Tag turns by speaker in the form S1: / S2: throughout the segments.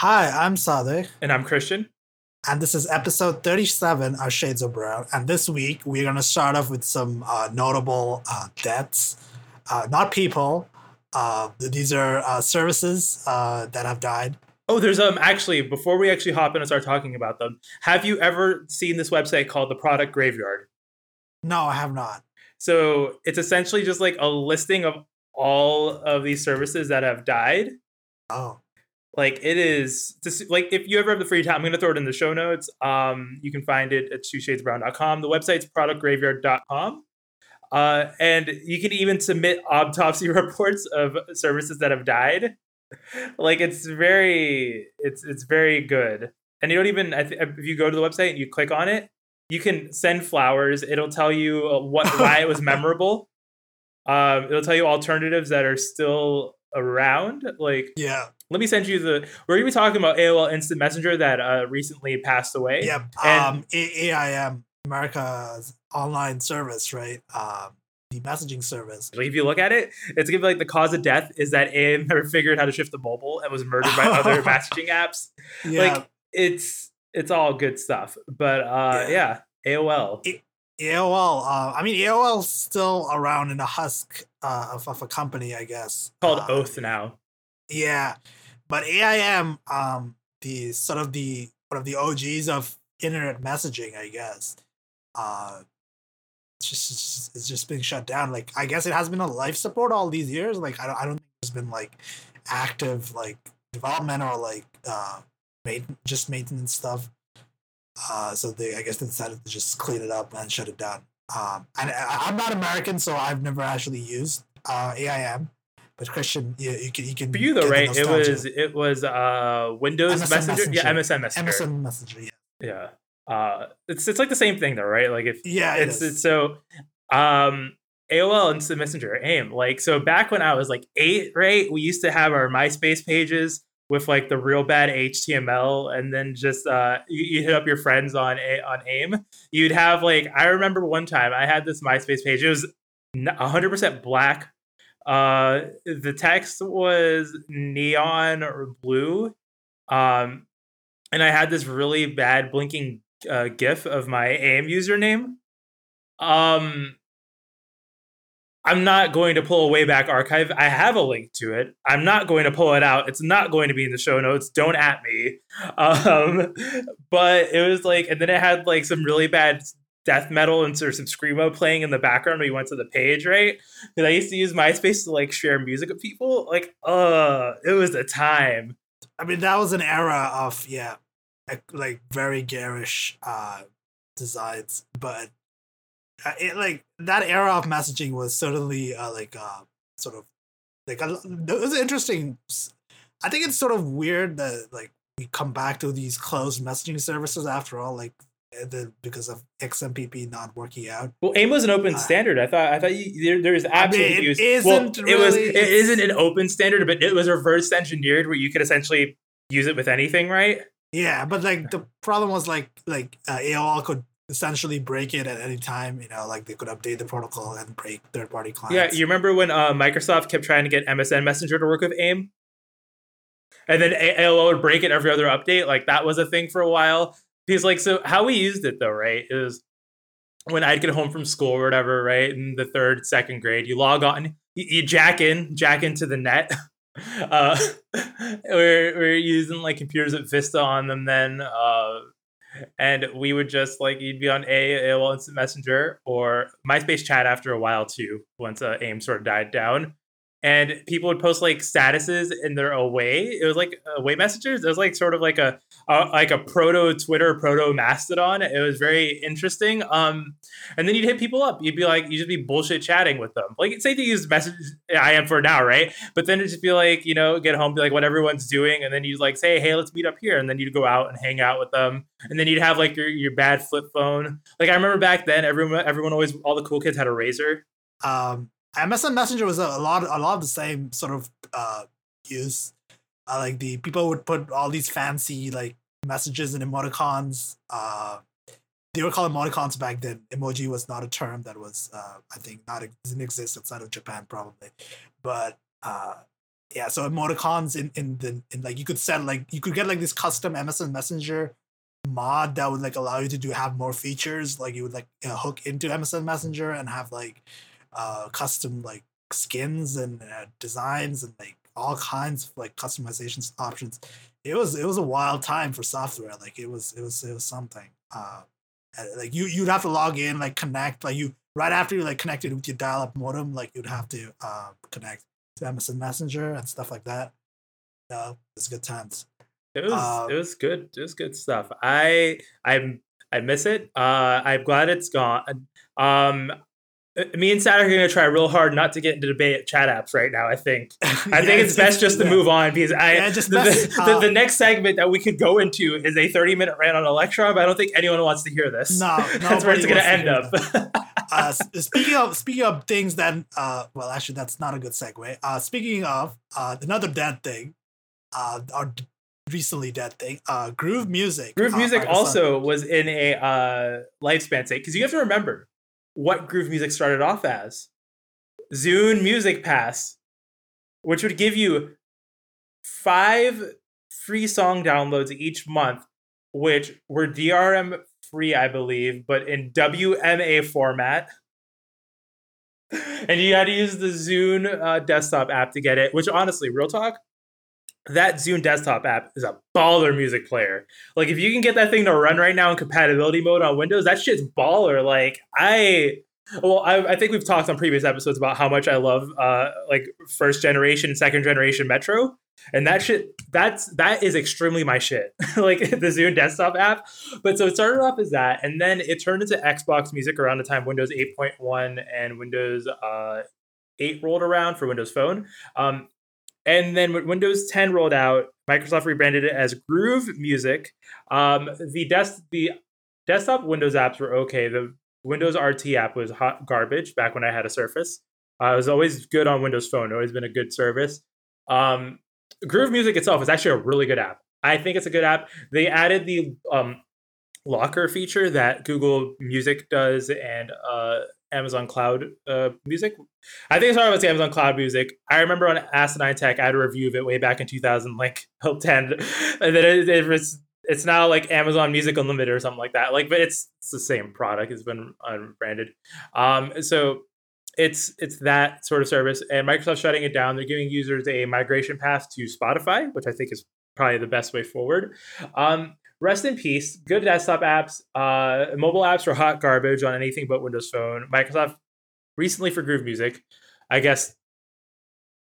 S1: Hi, I'm Sadek,
S2: And I'm Christian.
S1: and this is episode 37 of Shades of Brown. And this week, we're going to start off with some uh, notable uh, deaths. Uh, not people, uh, these are uh, services uh, that have died.
S2: Oh, there's um actually before we actually hop in and start talking about them, have you ever seen this website called the Product Graveyard?
S1: No, I have not.
S2: So it's essentially just like a listing of all of these services that have died.
S1: Oh,
S2: Like it is just like if you ever have the free time, I'm gonna throw it in the show notes. Um, you can find it at twoshadesbrown.com. The website's productgraveyard.com. Uh, and you can even submit autopsy reports of services that have died. Like it's very, it's it's very good. And you don't even I th- if you go to the website and you click on it, you can send flowers. It'll tell you uh, what why it was memorable. Um, it'll tell you alternatives that are still around. Like
S1: yeah.
S2: let me send you the. We're gonna be talking about AOL Instant Messenger that uh, recently passed away.
S1: Yep.
S2: And-
S1: Um, AIM, America's online service, right? Um, the messaging service.
S2: Like if you look at it, it's gonna be like the cause of death is that AIM never figured how to shift the mobile and was murdered by other messaging apps.
S1: Yeah.
S2: Like it's it's all good stuff. But uh, yeah. AOL.
S1: AOL. Uh, I mean, AOL's still around in a husk uh, of, of a company, I guess.
S2: called
S1: Uh,
S2: Oath now.
S1: Yeah, but AIM, um, the sort of the one of the OGs of internet messaging, I guess. Uh, it's just it's just, it's just been shut down. Like, I guess it has been a life support all these years. Like, I don't, I don't think there's been like active like development or like uh, main, just maintenance stuff. Uh, so they, I guess, they decided to just clean it up and shut it down. Um, and I, I'm not American, so I've never actually used uh, AIM. But Christian, you, you can you can
S2: For you though, right? It was it was uh Windows
S1: MSN
S2: Messenger. Yeah,
S1: Messenger.
S2: MSN Messenger.
S1: MSN Messenger. Yeah,
S2: Yeah. Uh it's it's like the same thing though, right? Like if
S1: yeah, it
S2: it's,
S1: is.
S2: it's so um AOL Instant Messenger AIM. Like so back when I was like eight, right? We used to have our MySpace pages with like the real bad HTML and then just uh you, you hit up your friends on a on AIM. You'd have like I remember one time I had this MySpace page. It was n- 100% black. Uh the text was neon or blue. Um and I had this really bad blinking uh, GIF of my AIM username. Um, I'm not going to pull a Wayback Archive. I have a link to it. I'm not going to pull it out. It's not going to be in the show notes. Don't at me. Um, but it was like, and then it had like some really bad death metal and sort of some screamo playing in the background when you went to the page, right? Because I used to use MySpace to like share music with people. Like, uh, it was a time.
S1: I mean, that was an era of yeah, like, very garish uh, designs, but it like that era of messaging was certainly uh, like uh, sort of like a, it was interesting. I think it's sort of weird that like we come back to these closed messaging services after all, like uh, the, because of XMPP not working out.
S2: Well, AIM was an open
S1: Uh,
S2: standard. I thought. I thought you, there, there was
S1: I mean,
S2: absolutely
S1: it
S2: use.
S1: isn't
S2: well, it was.
S1: really-
S2: It isn't an open standard, but it was reverse engineered where you could essentially use it with anything, right?
S1: Yeah, but like the problem was like like uh, AOL could essentially break it at any time. You know, like they could update the protocol and break third party clients.
S2: Yeah, you remember when uh, Microsoft kept trying to get MSN Messenger to work with AIM, and then AOL would break it every other update. Like that was a thing for a while. Because like, so how we used it though, right? Is when I'd get home from school or whatever, right? In the third, second grade, you log on, you, you jack in, jack into the net. Uh, we're we're using like computers with Vista on them then, uh, and we would just like you'd be on a AOL Instant Messenger or MySpace chat after a while too. Once uh, AIM sort of died down, and people would post like statuses in their away. It was like away messages. It was like sort of like a, a like a proto Twitter, proto Mastodon. It was very interesting. Um, and then you'd hit people up. You'd be like, you'd just be bullshit chatting with them. Like say they use message I am for now, right? But then it'd just be like, you know, get home, be like what everyone's doing, and then you'd like say, hey, let's meet up here, and then you'd go out and hang out with them, and then you'd have like your your bad flip phone. Like I remember back then, everyone everyone always all the cool kids had a Razr.
S1: um, MSN Messenger was a, a lot a lot of the same sort of uh, use. Uh, like the people would put all these fancy like messages and emoticons. Uh, they were called emoticons back then. Emoji was not a term that was, uh, I think, not didn't exist outside of Japan probably, but uh, yeah, so emoticons in in the in like you could set like you could get like this custom MSN Messenger mod that would like allow you to do have more features. Like you would like uh, hook into MSN Messenger and have like uh custom like skins and uh, designs and like all kinds of like customization options. It was it was a wild time for software. Like it was it was it was something. Uh, like you you'd have to log in like connect like you right after you like connected with your dial up modem like you'd have to uh, connect to MSN Messenger and stuff like that. Yeah, it's good times.
S2: It was um, it was good. It was good stuff. I I'm I miss it. Uh, I'm glad it's gone. Um, me and Sad are going to try real hard not to get into debate chat apps right now. I think. I yeah, think it's, it's best just yeah. to move on because I yeah, just the, the, uh, the, next segment that we could go into is a 30 minute rant on Electron, but I don't think anyone wants to hear this.
S1: No,
S2: that's where it's going to end up.
S1: uh, speaking of speaking of things that, uh, well, actually, that's not a good segue. Uh, speaking of uh, another dead thing, uh, our recently dead thing, uh, Groove Music.
S2: Groove Music also was in a uh, lifespan state because you have to remember what Groove Music started off as. Zune Music Pass, which would give you five free song downloads each month, which were DRM free, I believe, but in WMA format. and you had to use the Zune uh, desktop app to get it, which honestly, real talk, that Zune desktop app is a baller music player. Like if you can get that thing to run right now in compatibility mode on Windows, that shit's baller. Like I well, I, I think we've talked on previous episodes about how much I love uh like first generation, second generation Metro. And that shit that's that is extremely my shit. like the Zune desktop app. But so it started off as that, and then it turned into Xbox music around the time Windows 8.1 and Windows uh 8 rolled around for Windows Phone. Um, and then when Windows 10 rolled out, Microsoft rebranded it as Groove Music. Um, the desk the desktop Windows apps were okay. The Windows RT app was hot garbage back when I had a Surface. Uh, was always good on Windows Phone. Always been a good service. Um, Groove Music itself is actually a really good app. I think it's a good app. They added the um, locker feature that Google Music does and uh, Amazon Cloud uh, Music. I think it's started with Amazon Cloud Music. I remember on Asinine Tech, I had a review of it way back in 2000, like 10, and then it, it was it's now like Amazon Music Unlimited or something like that. Like, but it's it's the same product. It's been unbranded. Um, so it's it's that sort of service, and Microsoft shutting it down. They're giving users a migration path to Spotify, which I think is probably the best way forward. Um, rest in peace. Good desktop apps. Uh, mobile apps are hot garbage on anything but Windows Phone. Microsoft recently for Groove Music, I guess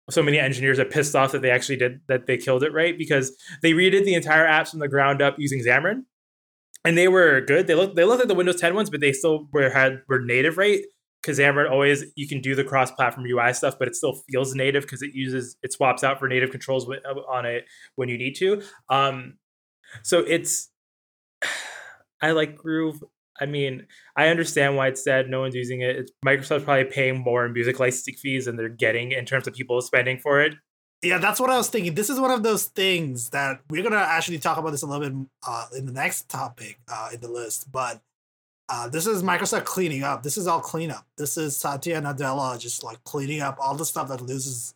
S2: so many engineers are pissed off that they actually did that they killed it right because they redid the entire apps from the ground up using Xamarin, and they were good. They looked they looked like the Windows 10 ones, but they still were had were native right because Xamarin always you can do the cross platform UI stuff, but it still feels native because it uses it swaps out for native controls on it when you need to. Um, so it's I like Groove. I mean, I understand why it's dead. No one's using it. It's, Microsoft's probably paying more in music licensing fees than they're getting in terms of people spending for it.
S1: Yeah, that's what I was thinking. This is one of those things that we're gonna actually talk about this a little bit uh, in the next topic uh, in the list. But uh, this is Microsoft cleaning up. This is all cleanup. This is Satya Nadella just like cleaning up all the stuff that loses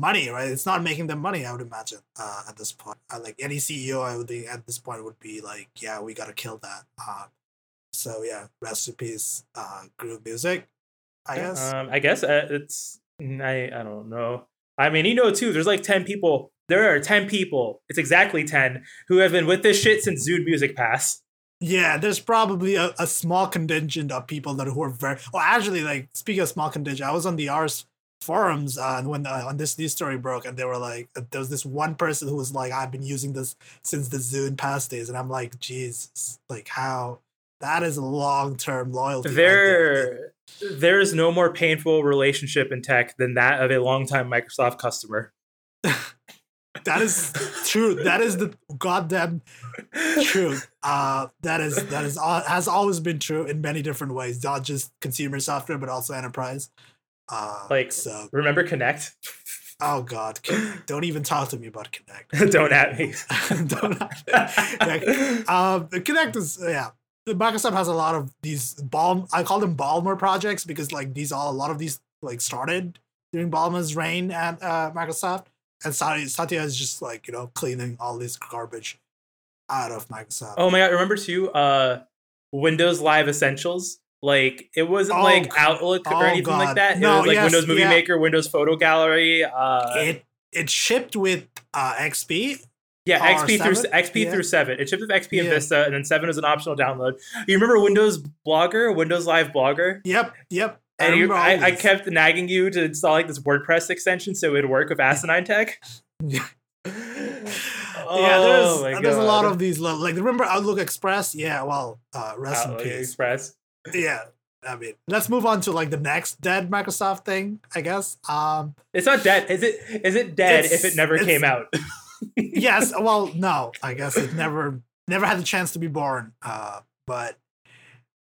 S1: money, right? It's not making them money, I would imagine, uh, at this point. Uh, like any CEO, I would think at this point would be like, yeah, we gotta kill that. Uh, so yeah, recipes, uh, groove music, I guess.
S2: Um, I guess uh, it's I I don't know. I mean, you know, too. There's like ten people. There are ten people. It's exactly ten who have been with this shit since Zune Music Pass.
S1: Yeah, there's probably a, a small contingent of people that who are very. Well, actually, like speaking of small contingent, I was on the Ars forums uh, and when uh, on this news story broke and they were like uh, there was this one person who was like i've been using this since the zune pass days and i'm like jesus like how? That is a long-term loyalty
S2: there there is no more painful relationship in tech than that of a long-time microsoft customer.
S1: That is true. That is the goddamn truth. Uh that is that is has always been true in many different ways not just consumer software but also enterprise
S2: uh, like, so, remember Kinect?
S1: Oh God! Don't even talk to me about Kinect.
S2: Don't at me.
S1: Don't at me. um, the Kinect is yeah. Microsoft has a lot of these Balm. I call them Ballmer projects because like these all a lot of these like started during Ballmer's reign at uh, Microsoft, and Satya, Satya is just like you know cleaning all this garbage out of Microsoft.
S2: Oh my god! Remember too, uh, Windows Live Essentials. Like it wasn't
S1: Oh,
S2: like Outlook or
S1: oh,
S2: anything like
S1: God.
S2: that. It
S1: No,
S2: was like
S1: yes,
S2: Windows Movie
S1: yeah.
S2: Maker, Windows Photo Gallery. Uh,
S1: it it shipped with uh, XP.
S2: yeah,
S1: or
S2: XP through? XP
S1: Yeah.
S2: through seven. It shipped with XP and Vista, and then seven was an optional download. You remember Windows Blogger, Windows Live Blogger?
S1: Yep, yep.
S2: And you,
S1: remember all
S2: I, I kept nagging you to install like this WordPress extension so it would work with Asinine Tech.
S1: Yeah.
S2: oh,
S1: yeah, there's there's a lot of these. Like remember Outlook Express? Yeah, well, uh, rest
S2: Outlook
S1: in peace.
S2: Express.
S1: Yeah, I mean, let's move on to like the next dead Microsoft thing, I guess. Um,
S2: It's not dead. Is it? Is it dead if it never came out?
S1: yes, well, no, I guess it never never had the chance to be born. Uh, but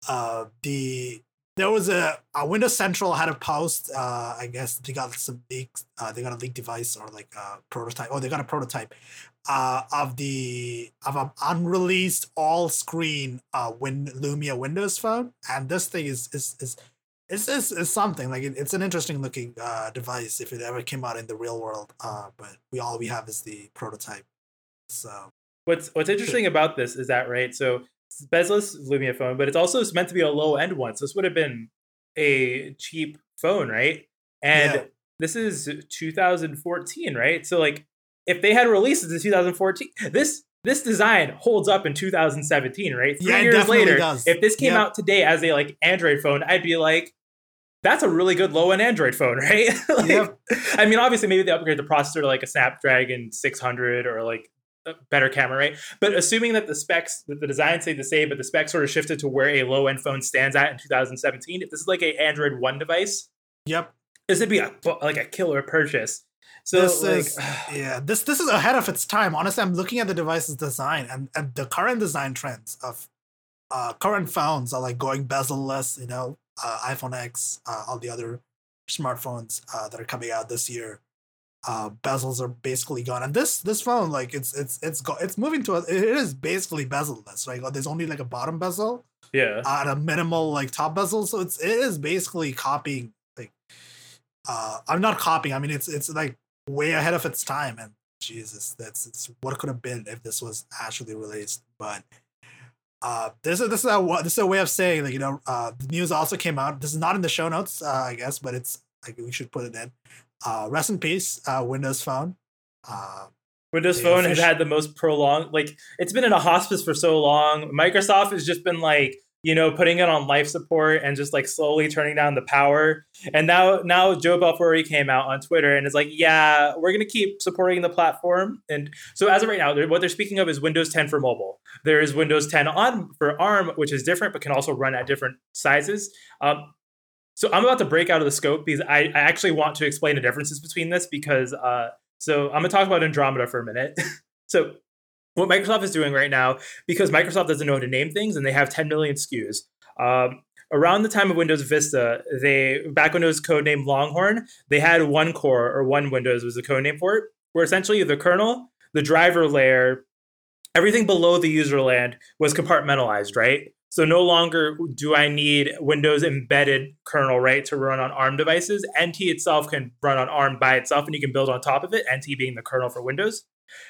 S1: uh, the there was a, a Windows Central had a post. Uh, I guess they got some leaks. Uh, they got a leak device or like a prototype. Oh, they got a prototype uh, of the of an unreleased all screen uh, Win Lumia Windows phone, and this thing is is is. It's, it's, it's something like it, it's an interesting looking uh, device if it ever came out in the real world. Uh, but we all we have is the prototype. So
S2: What's What's interesting about this is that right. So it's bezel-less Lumia phone, but it's also meant to be a low end one. So this would have been a cheap phone, right? And
S1: Yeah.
S2: this is 2014, right? So like, if they had released it in 2014, this this design holds up in 2017, right? Three
S1: Yeah,
S2: years later,
S1: does.
S2: if this came
S1: Yep.
S2: out today as a like Android phone, I'd be like, that's a really good low end Android phone, right? like,
S1: Yep.
S2: I mean, obviously, maybe they upgrade the processor to like a Snapdragon 600 or like a better camera, right? But assuming that the specs, that the design stayed the same, but the specs sort of shifted to where a low end phone stands at in 2017, if this is like a Android One device,
S1: yep,
S2: this would be a, like a killer purchase. So,
S1: this
S2: like,
S1: is yeah this this is ahead of its time. Honestly, I'm looking at the device's design and, and the current design trends of uh, current phones are like going bezel-less. You know, uh, iPhone X, uh, all the other smartphones uh, that are coming out this year. Uh, bezels are basically gone, and this this phone like it's it's it's go, it's moving to a, it is basically bezel-less. Right, there's only like a bottom bezel,
S2: yeah.
S1: at a minimal like top bezel so it's it is basically copying like uh i'm not copying i mean it's it's like way ahead of its time and jesus that's it's what could have been if this was actually released but uh this is this is a this is a way of saying like you know uh the news also came out this is not in the show notes uh i guess but it's like we should put it in uh rest in peace uh windows phone uh
S2: Windows Phone has had the most prolonged, like, it's been in a hospice for so long. Microsoft has just been like, you know, putting it on life support and just like slowly turning down the power. And now, now Joe Belfiore came out on Twitter and is like, yeah, we're going to keep supporting the platform. And so as of right now, what they're speaking of is Windows 10 for mobile. There is Windows 10 on for ARM, which is different, but can also run at different sizes. Um, so I'm about to break out of the scope because I, I actually want to explain the differences between this because uh, so I'm gonna talk about Andromeda for a minute. so what Microsoft is doing right now, because Microsoft doesn't know how to name things and they have 10 million SKUs. Um, around the time of Windows Vista, they back when it was codenamed Longhorn, they had one core or one Windows was the code name for it, where essentially the kernel, the driver layer, everything below the user land was compartmentalized, right? So no longer do I need Windows embedded kernel, right, to run on ARM devices. NT itself can run on ARM by itself, and you can build on top of it. NT being the kernel for Windows,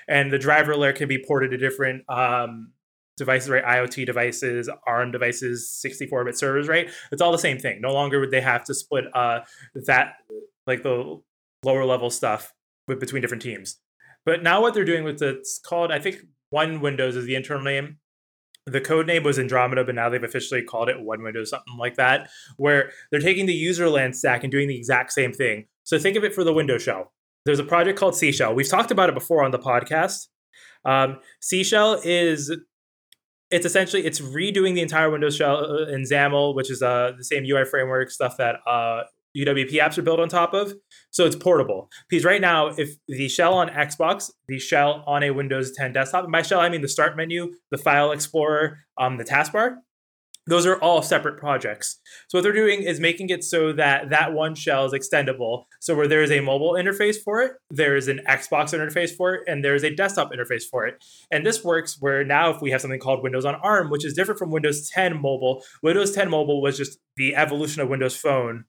S2: and the driver layer can be ported to different um, devices, right? IoT devices, ARM devices, 64-bit servers, right? It's all the same thing. No longer would they have to split uh, that, like the lower level stuff, with, between different teams. But now what they're doing with it, it's called, I think, One Windows is the internal name the code name was Andromeda, but now they've officially called it One Windows, something like that, where they're taking the user land stack and doing the exact same thing. So think of it for the Windows shell. There's a project called CShell. We've talked about it before on the podcast. Um, CShell is it's essentially it's redoing the entire Windows shell uh, in XAML, which is uh, the same UI framework stuff that uh, UWP apps are built on top of. So it's portable. Because right now, if the shell on Xbox, the shell on a Windows 10 desktop, and by shell I mean the start menu, the file explorer, um, the taskbar, those are all separate projects. So what they're doing is making it so that that one shell is extendable. So where there is a mobile interface for it, there is an Xbox interface for it, and there is a desktop interface for it. And this works where now if we have something called Windows on ARM, which is different from Windows 10 mobile, Windows 10 mobile was just the evolution of Windows Phone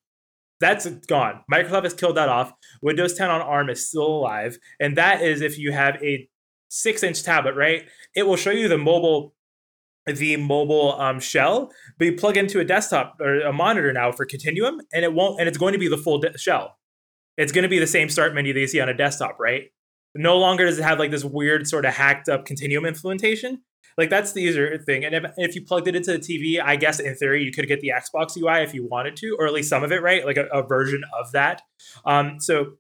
S2: That's gone. Microsoft has killed that off. Windows 10 on ARM is still alive. And that is if you have a six inch tablet, right? It will show you the mobile the mobile um, shell, but you plug into a desktop or a monitor now for Continuum, and it won't, and it's going to be the full de- shell. It's going to be the same start menu that you see on a desktop, right? No longer does it have like this weird sort of hacked up Continuum implementation. Like that's the user thing. And if, if you plugged it into the TV, I guess in theory you could get the Xbox UI if you wanted to, or at least some of it, right? Like a, a version of that. Um, so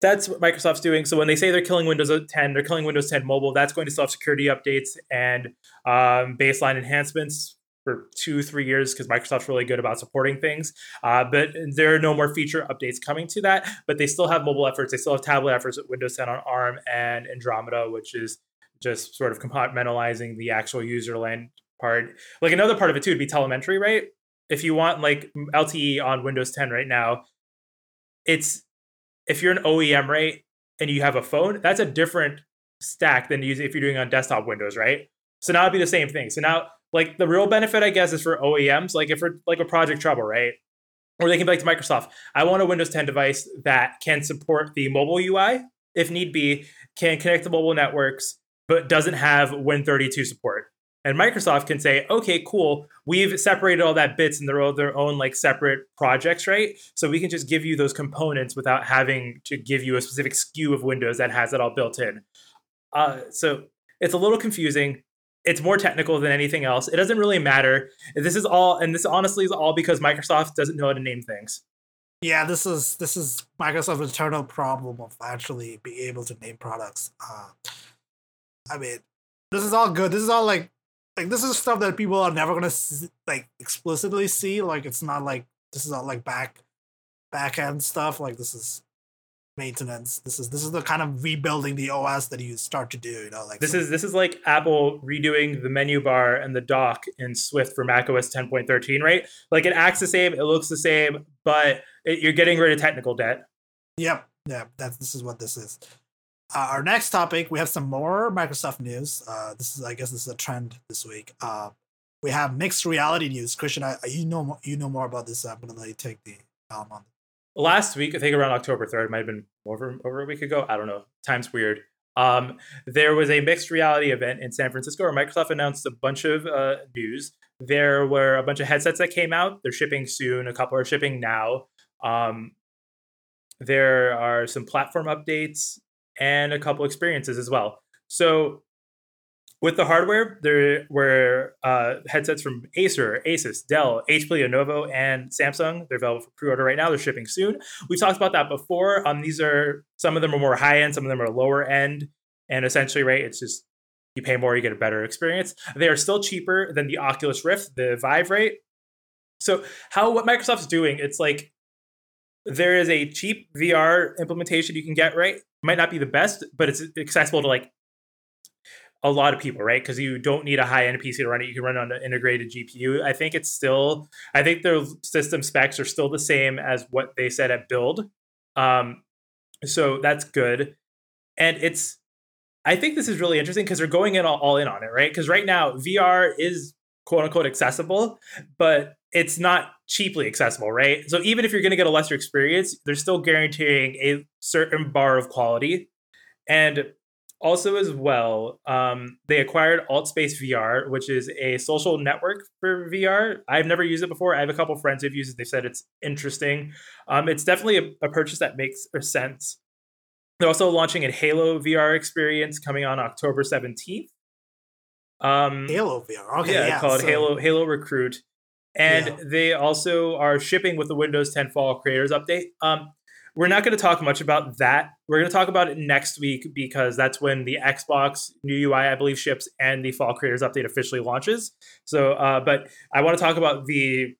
S2: that's what Microsoft's doing. So when they say they're killing Windows 10, they're killing Windows 10 mobile. That's going to still have security updates and um, baseline enhancements for two, three years because Microsoft's really good about supporting things. Uh, but there are no more feature updates coming to that. But they still have mobile efforts. They still have tablet efforts with Windows 10 on ARM and Andromeda, which is just sort of compartmentalizing the actual user land part. Like another part of it too would be telemetry, right? If you want like LTE on Windows 10 right now, it's if you're an OEM, right, and you have a phone, that's a different stack than if you're doing on desktop Windows, right? So now it'd be the same thing. So now, like the real benefit, I guess, is for OEMs, like if we're like a Project Trouble, right? Or they can be like to Microsoft, I want a Windows 10 device that can support the mobile UI if need be, can connect to mobile networks, but doesn't have Win32 support. And Microsoft can say, okay, cool, we've separated all that bits and they're all their own like separate projects, right? So we can just give you those components without having to give you a specific SKU of Windows that has it all built in. Uh, so it's a little confusing. It's more technical than anything else. It doesn't really matter. This is all, and this honestly is all because Microsoft doesn't know how to name things.
S1: Yeah, this is this is Microsoft's eternal problem of actually being able to name products. Uh, I mean, this is all good. This is all like like this is stuff that people are never gonna see, like explicitly see. Like it's not like this is all like back back end stuff. Like this is maintenance. This is this is the kind of rebuilding the OS that you start to do. You know, like
S2: this so, is this is like Apple redoing the menu bar and the dock in Swift for macOS 10.13, right? Like it acts the same, it looks the same, but it, you're getting rid of technical debt.
S1: Yep, yeah, that's this is what this is. Uh, our next topic, we have some more Microsoft news. Uh, this is, I guess, this is a trend this week. Uh, we have mixed reality news. Christian, I, you know, you know more about this. I'm gonna let you take the helm on.
S2: Last week, I think around October third, might have been over over a week ago. I don't know. Time's weird. Um, there was a mixed reality event in San Francisco where Microsoft announced a bunch of uh, news. There were a bunch of headsets that came out. They're shipping soon. A couple are shipping now. Um, there are some platform updates and a couple experiences as well. So with the hardware, there were uh, headsets from Acer, Asus, Dell, HP, Lenovo, and Samsung. They're available for pre-order right now. They're shipping soon. We've talked about that before. Um, these are some of them are more high end, some of them are lower end, and essentially, right, it's just you pay more, you get a better experience. They are still cheaper than the Oculus Rift, the Vive, right? So how what Microsoft's doing, it's like there is a cheap VR implementation you can get, right? Might not be the best, but it's accessible to like a lot of people, right? Because you don't need a high end PC to run it. You can run it on an integrated GPU. I think it's still, I think their system specs are still the same as what they said at build. Um, so that's good. And it's, I think this is really interesting because they're going in all, all in on it, right? Because right now VR is quote unquote accessible, but it's not cheaply accessible, right? So even if you're going to get a lesser experience, they're still guaranteeing a certain bar of quality. And also, as well, um, they acquired AltSpace VR, which is a social network for VR. I've never used it before. I have a couple friends who've used it. They said it's interesting. Um, it's definitely a, a purchase that makes sense. They're also launching a Halo VR experience coming on October 17th.
S1: Um, Halo VR. Okay,
S2: yeah,
S1: yeah
S2: called
S1: so...
S2: Halo Halo Recruit, and yeah. they also are shipping with the Windows 10 Fall Creators Update. Um, we're not going to talk much about that. We're going to talk about it next week because that's when the Xbox new UI, I believe, ships and the Fall Creators Update officially launches. So, uh, but I want to talk about the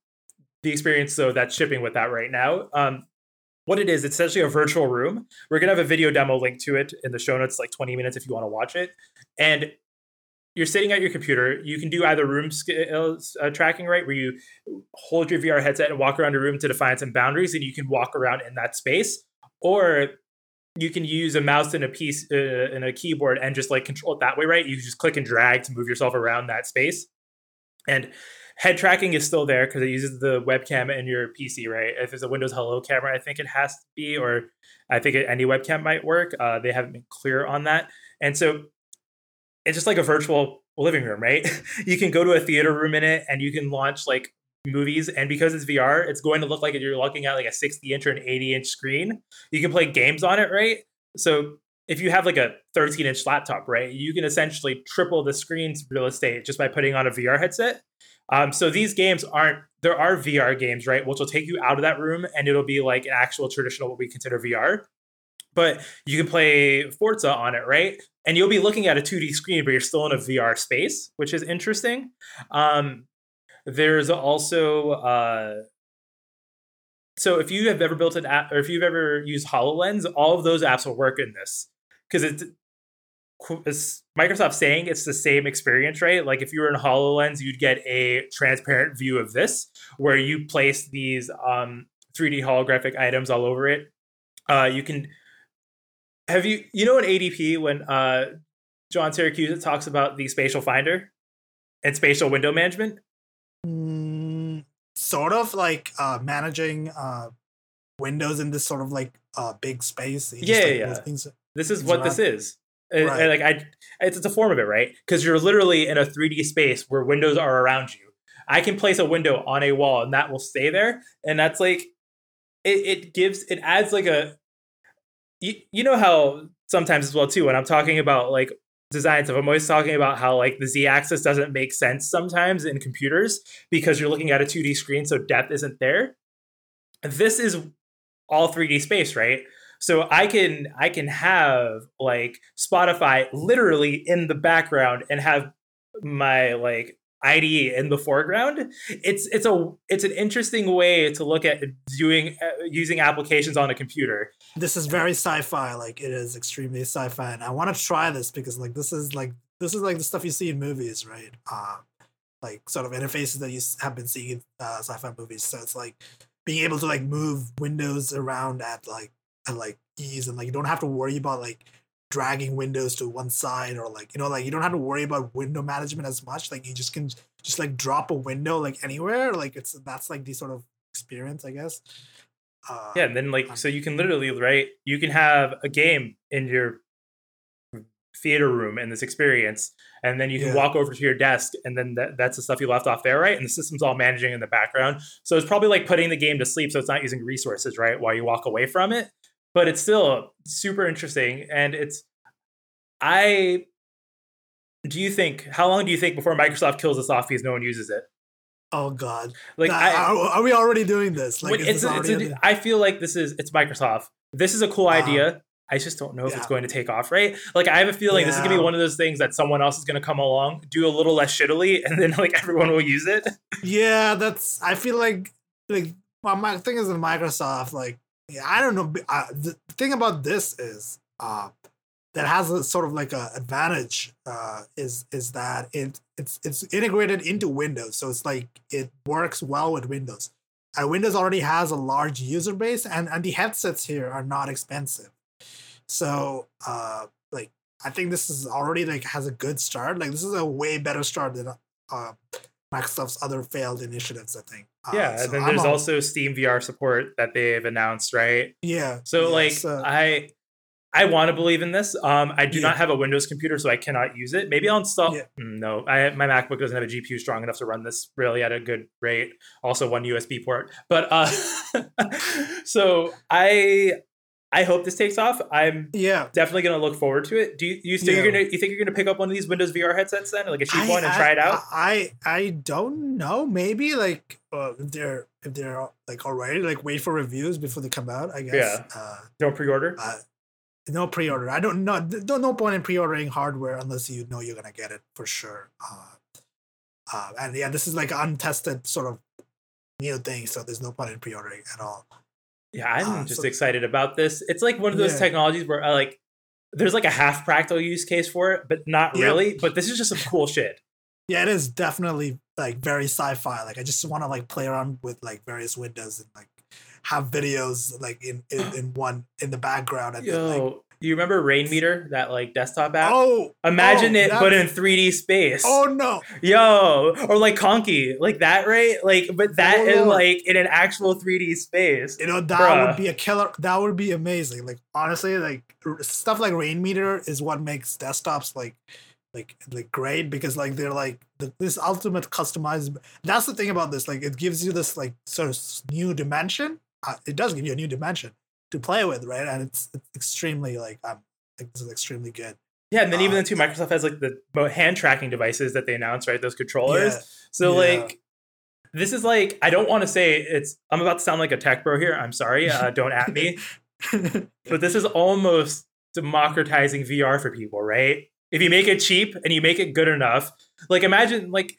S2: the experience so that's shipping with that right now. Um, what it is, it's essentially a virtual room. We're gonna have a video demo link to it in the show notes, like 20 minutes if you want to watch it. And you're sitting at your computer. You can do either room scale uh, tracking, right, where you hold your VR headset and walk around a room to define some boundaries, and you can walk around in that space, or you can use a mouse and a piece uh, and a keyboard and just like control it that way, right? You just click and drag to move yourself around that space. And head tracking is still there because it uses the webcam in your PC, right? If it's a Windows Hello camera, I think it has to be, or I think any webcam might work. Uh, they haven't been clear on that, and so it's just like a virtual living room, right? you can go to a theater room in it, and you can launch like movies and because it's VR, it's going to look like you're looking at like a 60 inch or an 80 inch screen. You can play games on it, right? So if you have like a 13 inch laptop, right, you can essentially triple the screen's real estate just by putting on a VR headset. Um, so these games aren't there are VR games, right, which will take you out of that room and it'll be like an actual traditional what we consider VR. But you can play Forza on it, right? And you'll be looking at a 2D screen, but you're still in a VR space, which is interesting. Um, there's also uh, so if you have ever built an app or if you've ever used HoloLens, all of those apps will work in this because it's, it's Microsoft saying it's the same experience, right? Like if you were in HoloLens, you'd get a transparent view of this where you place these um, 3D holographic items all over it. Uh, you can have you you know in ATP when uh, John Siracusa talks about the spatial finder and spatial window management
S1: Mm, sort of like uh, managing uh, windows in this sort of like uh, big space.
S2: You yeah, like, yeah. Things, this is what around. this is. Right. And, and like I, it's, it's a form of it, right? Because you're literally in a 3D space where windows are around you. I can place a window on a wall and that will stay there, and that's like, it, it gives it adds like a, you, you know how sometimes as well too when I'm talking about like design stuff. I'm always talking about how like the z-axis doesn't make sense sometimes in computers because you're looking at a 2D screen, so depth isn't there. This is all 3D space, right? So I can I can have like Spotify literally in the background and have my like IDE in the foreground. It's it's a it's an interesting way to look at doing uh, using applications on a computer.
S1: This is very sci-fi. Like it is extremely sci-fi, and I want to try this because like this is like this is like the stuff you see in movies, right? Uh, like sort of interfaces that you have been seeing in uh, sci-fi movies. So it's like being able to like move windows around at like at like ease, and like you don't have to worry about like dragging windows to one side or like you know like you don't have to worry about window management as much. Like you just can just like drop a window like anywhere. Like it's that's like the sort of experience i guess.
S2: Uh, yeah and then like so you can literally right you can have a game in your theater room in this experience and then you can yeah. walk over to your desk and then that, that's the stuff you left off there right? And the system's all managing in the background. So it's probably like putting the game to sleep so it's not using resources right while you walk away from it but it's still super interesting and it's i do you think how long do you think before microsoft kills this off because no one uses it
S1: oh god like I, are, are, we already doing this like
S2: it's,
S1: this
S2: it's a, I feel like this is it's microsoft this is a cool idea I just don't know if yeah. it's going to take off, right? Like I have a feeling yeah. this is gonna be one of those things that someone else is gonna come along, do a little less shittily, and then like everyone will use it.
S1: Yeah, that's. I feel like like well, my thing is in Microsoft, like I don't know. Uh, the thing about this is uh, that has a sort of like a advantage uh, is is that it it's it's integrated into Windows, so it's like it works well with Windows. And Windows already has a large user base, and and the headsets here are not expensive. So uh, like I think this is already like has a good start. Like this is a way better start than uh, Microsoft's other failed initiatives. I think.
S2: Uh, yeah, so and then there's also Steam VR support that they've announced, right?
S1: Yeah.
S2: So yeah, like so, I I want to believe in this. Um, I do yeah. not have a Windows computer, so I cannot use it. Maybe I'll install. Yeah. Mm, no, I, my MacBook doesn't have a GPU strong enough to run this really at a good rate. Also, one USB port. But uh, so I I hope this takes off. I'm
S1: yeah
S2: definitely gonna look forward to it. Do you you think yeah. you're gonna you think you're gonna pick up one of these Windows VR headsets then, like a cheap I, one, and
S1: I,
S2: try it out?
S1: I I don't know. Maybe like uh, if they're if they're like already like wait for reviews before they come out. I guess.
S2: Yeah. Uh, don't pre-order.
S1: Uh, no pre-order. I don't know. Don't no point in pre-ordering hardware unless you know you're gonna get it for sure. Uh, uh, and yeah, this is like untested sort of new thing, so there's no point in pre-ordering at all.
S2: Yeah, I'm uh, just so, excited about this. It's like one of those yeah. technologies where I like there's like a half practical use case for it, but not yeah. really. But this is just some cool shit.
S1: Yeah, it is definitely like very sci-fi. Like I just want to like play around with like various windows and like have videos like in in, in one in the background and
S2: Yo,
S1: then, like
S2: You remember Rainmeter, that like desktop app?
S1: Oh,
S2: Imagine
S1: oh,
S2: it, but in 3D space.
S1: Oh no!
S2: Yo, or like Conky, like that, right? Like, but that
S1: Oh,
S2: is
S1: Lord.
S2: like in an actual 3D space.
S1: You know that
S2: Bruh.
S1: would be a killer. That would be amazing. Like honestly, like r- stuff like Rainmeter is what makes desktops like, like, like great because like they're like the, this ultimate customized. That's the thing about this. Like it gives you this like sort of new dimension. Uh, it does give you a new dimension to play with, right? And it's, it's extremely like um, like, this is extremely good.
S2: Yeah, and then even
S1: Uh,
S2: then too, Microsoft has like the hand tracking devices that they announced, right? Those controllers.
S1: Yeah.
S2: So
S1: Yeah.
S2: like, this is like I don't want to say it's. I'm about to sound like a tech bro here. I'm sorry. Uh, don't at me. But this is almost democratizing VR for people, right? If you make it cheap and you make it good enough, like imagine like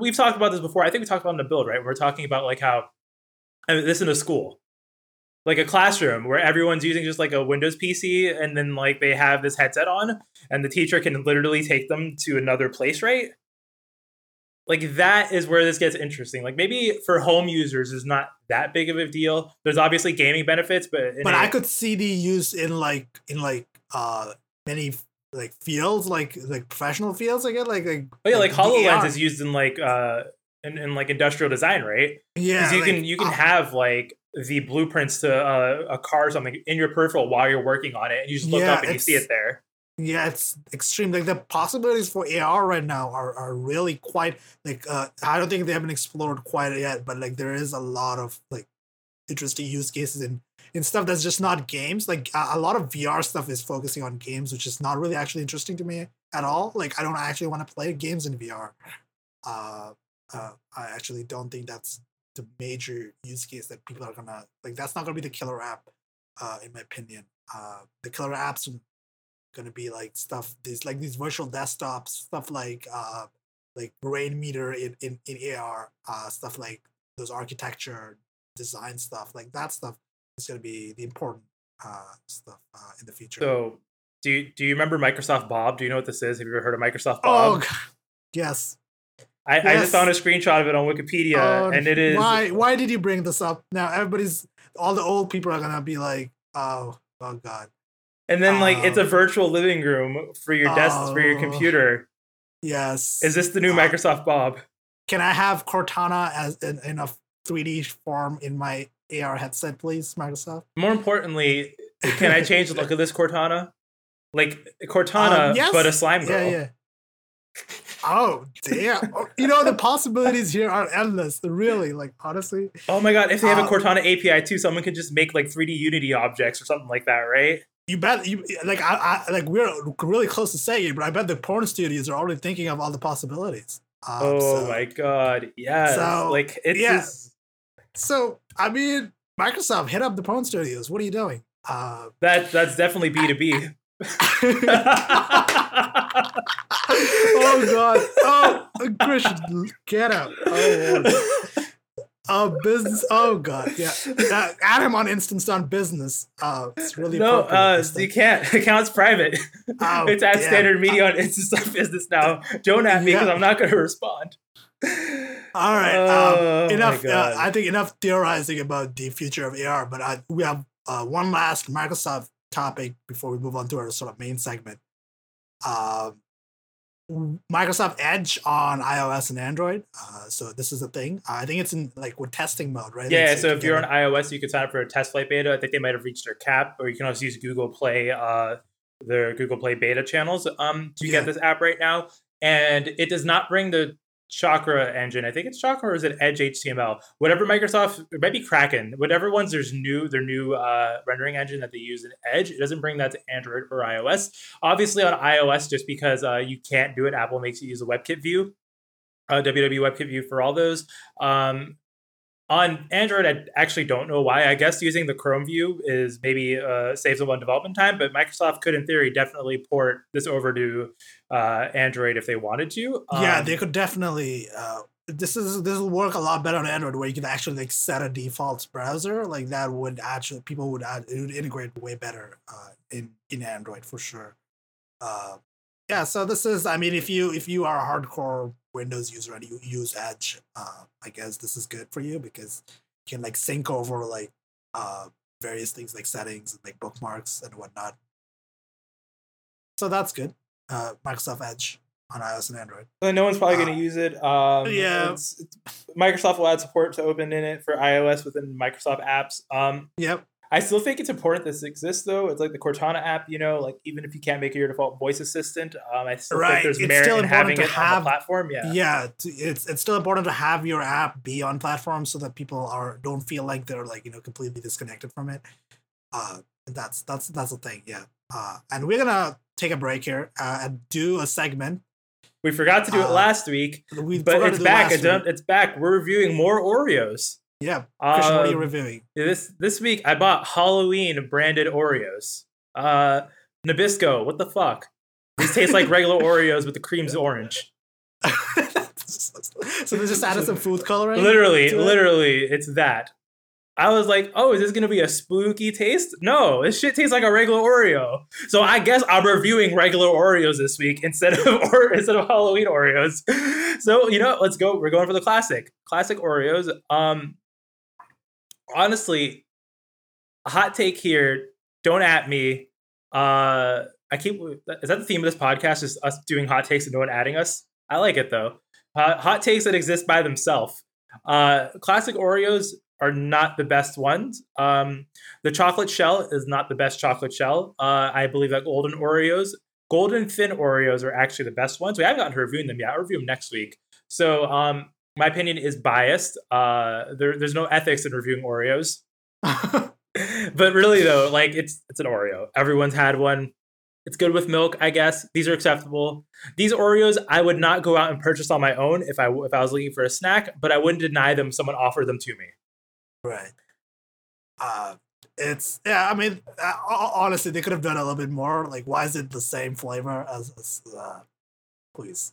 S2: we've talked about this before. I think we talked about in the build, right? We're talking about like how I mean, this in a school, like a classroom where everyone's using just like a Windows PC, and then like they have this headset on, and the teacher can literally take them to another place, right? Like that is where this gets interesting. Like maybe for home users is not that big of a deal. There's obviously gaming benefits, but
S1: but
S2: a-
S1: I could see the use in like in like uh many like fields like like professional fields I get like like
S2: Oh yeah, like Hololens
S1: DAR.
S2: is used in like uh in, in like industrial design, right?
S1: yeah
S2: you
S1: like,
S2: can you can
S1: uh,
S2: have like the blueprints to uh, a car or something in your peripheral while you're working on it, and you just look
S1: Yeah,
S2: up and you see it there.
S1: yeah it's extreme like the possibilities for AR right now are are really quite like uh I don't think they haven't explored quite yet but like there is a lot of like interesting use cases in in stuff that's just not games. Like a, a lot of VR stuff is focusing on games which is not really actually interesting to me at all. Like I don't actually want to play games in VR uh, uh I actually don't think that's the major use case that people are gonna like that's not gonna be the killer app uh in my opinion uh the killer apps are gonna be like stuff these like these virtual desktops stuff like uh like Rainmeter in in, in ar uh stuff like those architecture design stuff like that stuff is gonna be the important uh stuff uh in the future
S2: So do you, do you remember Microsoft Bob? Do you know what this is? Have you ever heard of Microsoft
S1: oh
S2: Bob?
S1: God. yes
S2: I, I just found a screenshot of it on Wikipedia,
S1: Oh,
S2: and it is
S1: why why did you bring this up now everybody's all the old people are gonna be like oh oh god
S2: and then like it's a
S1: um,
S2: virtual living room for your desk for your
S1: Oh.
S2: computer.
S1: yes
S2: Is this the new
S1: uh,
S2: Microsoft Bob?
S1: can i have cortana as in, in a 3d form in my ar headset please microsoft
S2: More importantly, can I change the look of this Cortana? Like Cortana,
S1: Um, yes.
S2: but a slime girl.
S1: yeah yeah oh damn Oh, you know the possibilities here are endless really like honestly
S2: Oh my god, if they have a
S1: Uh,
S2: Cortana API too, someone could just make like 3D Unity objects or something like that, right?
S1: you bet you like I, I like we're really close to saying it but i bet the porn studios are already thinking of all the possibilities um,
S2: oh
S1: so-
S2: my god, yes.
S1: So,
S2: like it's
S1: yeah.
S2: just-
S1: So I mean, Microsoft hit up the porn studios. What are you doing? Uh,
S2: that that's definitely B2B.
S1: oh God! Oh, Christian, get out! Oh, Lord. uh, business. Oh God! Yeah, uh, add him on Instance on business. Uh, it's really
S2: no, uh, you can't. Account's private.
S1: Oh,
S2: it's at
S1: damn.
S2: standard media on Insta on Business now. Don't at me because
S1: Yeah.
S2: I'm not going to respond.
S1: All right.
S2: Oh,
S1: um,
S2: my
S1: enough. Uh, I think enough theorizing about the future of AR. But I, we have uh, one last Microsoft topic before we move on to our sort of main segment. Um, Microsoft Edge on iOS and Android. Uh, so this is a thing. I think it's in like with testing mode, right?
S2: Yeah,
S1: It's
S2: so if you're on iOS, you can sign up for a test flight beta. I think they might have reached their cap, or you can also use Google Play, uh, their Google Play beta channels um, to
S1: Yeah.
S2: get this app right now. And it does not bring the Chakra engine. I think it's Chakra or is it Edge HTML? Whatever Microsoft, it might be Kraken. Whatever ones there's new, their new uh, rendering engine that they use in Edge, it doesn't bring that to Android or iOS. Obviously on iOS, just because uh, you can't do it, Apple makes you use a WebKit view, uh, WW WebKit view for all those. Um, on Android, I actually don't know why. I guess using the Chrome view is maybe uh, saves them on development time, but Microsoft could, in theory, definitely port this over to uh, Android if they wanted to.
S1: yeah,
S2: Um,
S1: they could definitely. Uh, this is this will work a lot better on Android, where you can actually like set a default browser. Like that would actually people would add it would integrate way better uh, in in Android for sure. Uh, yeah, so this is. I mean, if you if you are a hardcore Windows user and you use Edge, uh, I guess this is good for you because you can like sync over like uh, various things like settings and like bookmarks and whatnot. so that's good. Uh, Microsoft Edge on iOS and Android.
S2: So no one's probably
S1: Uh,
S2: going to use it. Um,
S1: yeah.
S2: it's- it's- Microsoft will add support to open in it for iOS within Microsoft apps. Um,
S1: Yep.
S2: I still think it's important this exists though. It's like the Cortana app, you know, like even if you can't make it your default voice assistant, um, I still
S1: Right,
S2: think there's
S1: it's
S2: merit
S1: still
S2: in
S1: important
S2: having
S1: to
S2: it on
S1: have-
S2: the platform. Yeah.
S1: Yeah, it's it's still important to have your app be on platform so that people are don't feel like they're like you know completely disconnected from it. Uh, that's that's that's the thing. Yeah. Uh, and we're gonna take a break here uh, and do a segment.
S2: We forgot to do it
S1: Uh,
S2: last week,
S1: We
S2: but it's back. It's, it's back. We're reviewing more Oreos.
S1: Yeah, Christian, what are you
S2: Um,
S1: reviewing?
S2: This this week I bought Halloween branded Oreos. Uh Nabisco, what the fuck? These taste like regular Oreos, but the cream's orange.
S1: so they just added some food coloring.
S2: Literally,
S1: it?
S2: literally, it's that. I was like, oh, is this gonna be a spooky taste? No, this shit tastes like a regular Oreo. So I guess I'm reviewing regular Oreos this week instead of or instead of Halloween Oreos. So you know, let's go. We're going for the classic, classic Oreos. Um, honestly, a hot take here. Don't at me. Uh, I keep. Is that the theme of this podcast? Is us doing hot takes and no one adding us? I like it though. Uh, hot takes that exist by themselves. Uh, classic Oreos are not the best ones. Um, the chocolate shell is not the best chocolate shell. Uh, I believe that golden Oreos, golden thin Oreos are actually the best ones. We haven't gotten to reviewing them yet. I'll review them next week. So um, my opinion is biased. Uh, there, there's no ethics in reviewing Oreos. but really though, like it's it's an Oreo. Everyone's had one. It's good with milk, I guess. These are acceptable. These Oreos, I would not go out and purchase on my own if I if I was looking for a snack, but I wouldn't deny them. if Someone offered them to me.
S1: Right. Uh, it's yeah. I mean, uh, honestly, they could have done a little bit more. Like, why is it the same flavor as? as uh, please.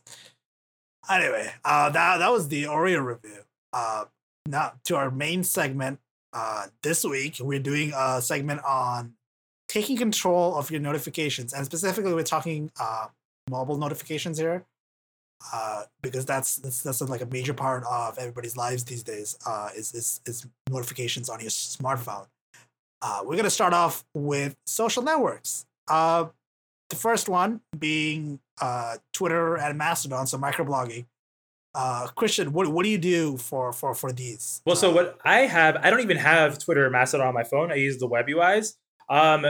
S1: Anyway, uh, that that was the Oreo review. Uh, now to our main segment. Uh, this week we're doing a segment on taking control of your notifications, and specifically, we're talking uh, mobile notifications here. Uh, because that's that's that's like a major part of everybody's lives these days. Uh, is is is notifications on your smartphone. Uh, we're gonna start off with social networks. Uh, the first one being uh, Twitter and Mastodon, so microblogging. Uh, Christian, what what do you do for for for these?
S2: Well, so
S1: Uh,
S2: what I have, I don't even have Twitter or Mastodon on my phone. I use the web UIs. Um,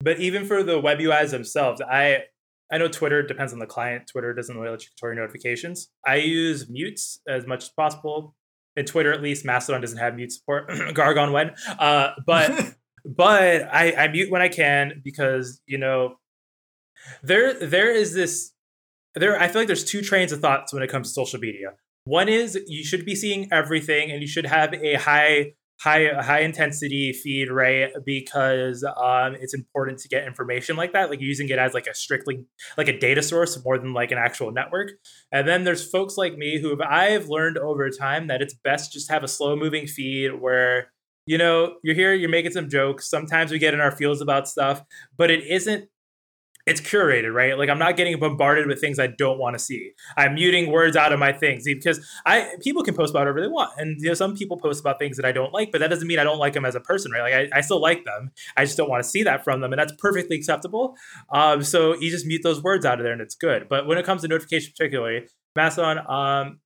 S2: but even for the web UIs themselves, I I know Twitter depends on the client. Twitter doesn't really let you control your notifications. I use mutes as much as possible. In Twitter, at least, Mastodon doesn't have mute support. Gargron when, uh, but but I, I mute when I can because you know there there is this there I feel like there's two trains of thoughts when it comes to social media. One is you should be seeing everything and you should have a high high high intensity feed right? Because um, it's important to get information like that like using it as like a strictly like a data source more than like an actual network. And then there's folks like me who i've learned over time that it's best just have a slow moving feed where you know you're here you're making some jokes. Sometimes we get in our feels about stuff but it isn't it's curated, right? Like I'm not getting bombarded with things I don't want to see. I'm muting words out of my things because I people can post about whatever they want, and you know some people post about things that I don't like, but that doesn't mean I don't like them as a person, right? Like I, I still like them, I just don't want to see that from them, and that's perfectly acceptable. Um, so you just mute those words out of there, and it's good. But when it comes to notifications, particularly Mastodon, um,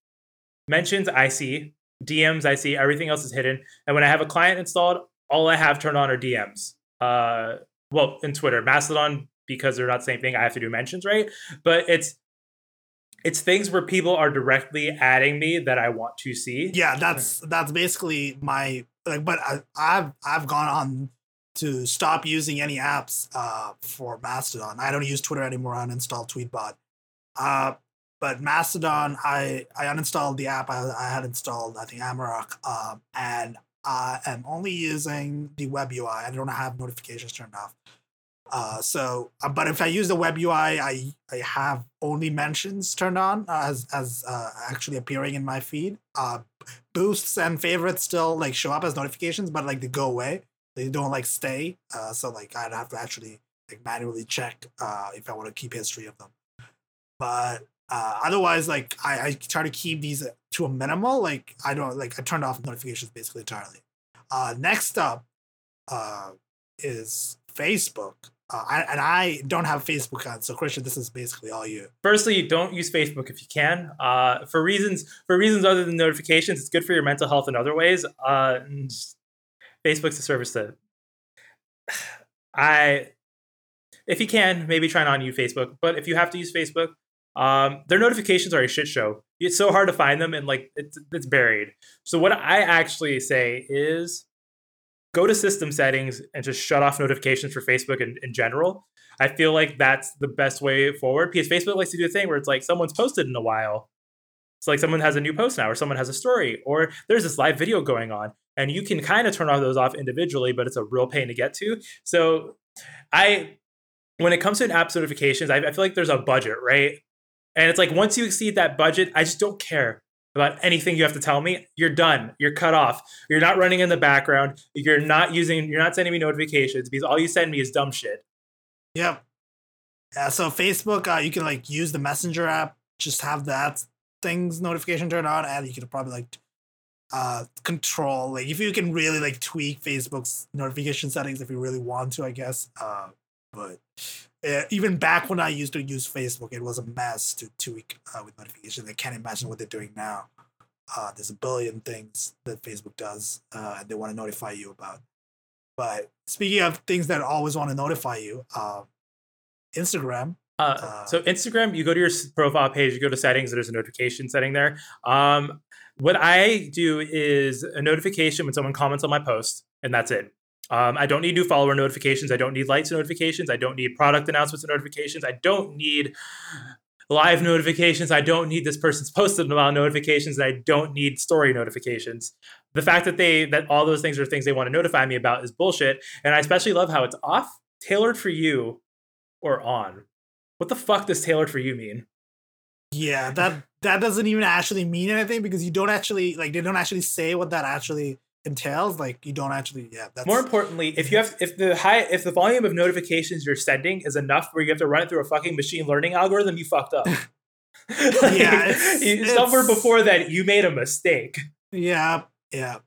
S2: mentions I see, DMs I see, everything else is hidden, and when I have a client installed, all I have turned on are DMs. Uh, well, in Twitter, Mastodon because they're not the same thing. I have to do mentions, right? But it's it's things where people are directly adding me that I want to see.
S1: yeah, that's that's basically my like. But I, I've I've gone on to stop using any apps uh, for Mastodon. I don't use Twitter anymore. I uninstalled Tweetbot. Uh, but Mastodon, I I uninstalled the app I, I had installed. I think Amaroq, um, and I am only using the web UI. I don't have notifications turned off. Uh, so, uh, but if I use the web UI, I I have only mentions turned on uh, as as uh, actually appearing in my feed. Boosts and favorites still like show up as notifications, but like they go away. They don't like stay. So like I'd have to actually like manually check if I want to keep history of them. But otherwise, like I, I try to keep these to a minimal. Like I don't like I turned off notifications basically entirely. Next up is Facebook. Uh, I, and I don't have Facebook account, so Christian, this is basically all you.
S2: Firstly, don't use Facebook if you can. Uh, for reasons for reasons other than notifications, it's good for your mental health in other ways. Uh, Facebook's a service that I, if you can, maybe try not to use Facebook. But if you have to use Facebook, um, their notifications are a shit show. It's so hard to find them, and like it's it's buried. So what I actually say is go to system settings and just shut off notifications for Facebook in, in general. I feel like that's the best way forward because Facebook likes to do a thing where it's like someone's posted in a while. It's like someone has a new post now, or someone has a story, or there's this live video going on, and you can kind of turn all those off individually, but it's a real pain to get to. So, I, when it comes to an apps notifications, I, I feel like there's a budget, right? And it's like once you exceed that budget, I just don't care about anything you have to tell me. You're done. You're cut off. You're not running in the background. You're not using. You're not sending me notifications because all you send me is dumb shit.
S1: Yep. Yeah. So Facebook, uh, you can like use the Messenger app. Just have that things notification turned on, and you could probably like uh control like if you can really like tweak Facebook's notification settings if you really want to, I guess. Uh, but uh, even back when I used to use Facebook, it was a mess to tweak uh, with notifications. I can't imagine what they're doing now. Uh, there's a billion things that Facebook does, uh, and they want to notify you about. But speaking of things that always want to notify you, uh, Instagram.
S2: Uh, so Instagram, you go to your profile page, you go to settings. There's a notification setting there. Um, what I do is a notification when someone comments on my post, and that's it. Um, I don't need new follower notifications. I don't need lights notifications. I don't need product announcements notifications. I don't need live notifications. I don't need this person's posted about notifications. And I don't need story notifications. The fact that they that all those things are things they want to notify me about is bullshit. And I especially love how it's off, tailored for you, or on. What the fuck does tailored for you mean?
S1: Yeah, that that doesn't even actually mean anything because you don't actually like they don't actually say what that actually entails like you don't actually yeah that's
S2: more importantly if you have if the high if the volume of notifications you're sending is enough where you have to run it through a fucking machine learning algorithm you fucked up. Like,
S1: yeah it's,
S2: somewhere
S1: it's,
S2: before that you made a mistake.
S1: Yeah yeah.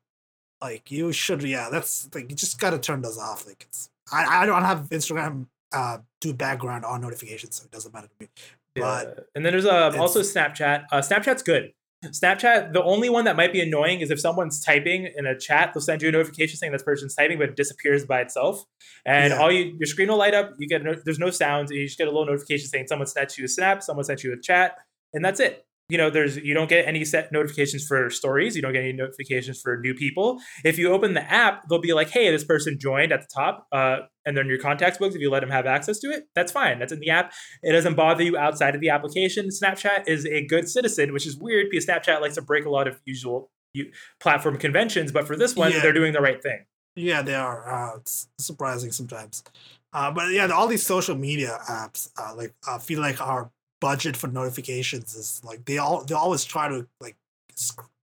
S1: Like you should yeah that's like you just gotta turn those off like it's i i don't have instagram uh do background on notifications so it doesn't matter to me. But
S2: yeah. and then there's uh, also snapchat. Uh snapchat's good Snapchat, the only one that might be annoying is if someone's typing in a chat, they'll send you a notification saying this person's typing, but it disappears by itself. And yeah. all you, your screen will light up. You get no, there's no sounds. You just get a little notification saying someone sent you a snap, someone sent you a chat, and that's it you know there's you don't get any set notifications for stories. You don't get any notifications for new people. If you open the app they'll be like hey this person joined at the top uh, and then your contacts books if you let them have access to it that's fine. That's in the app. It doesn't bother you outside of the application. Snapchat is a good citizen which is weird because snapchat likes to break a lot of usual platform conventions but for this one yeah. they're doing the right thing.
S1: Yeah they are. Uh, it's surprising sometimes. Uh, but yeah all these social media apps uh, like uh, feel like are budget for notifications is like they all they always try to like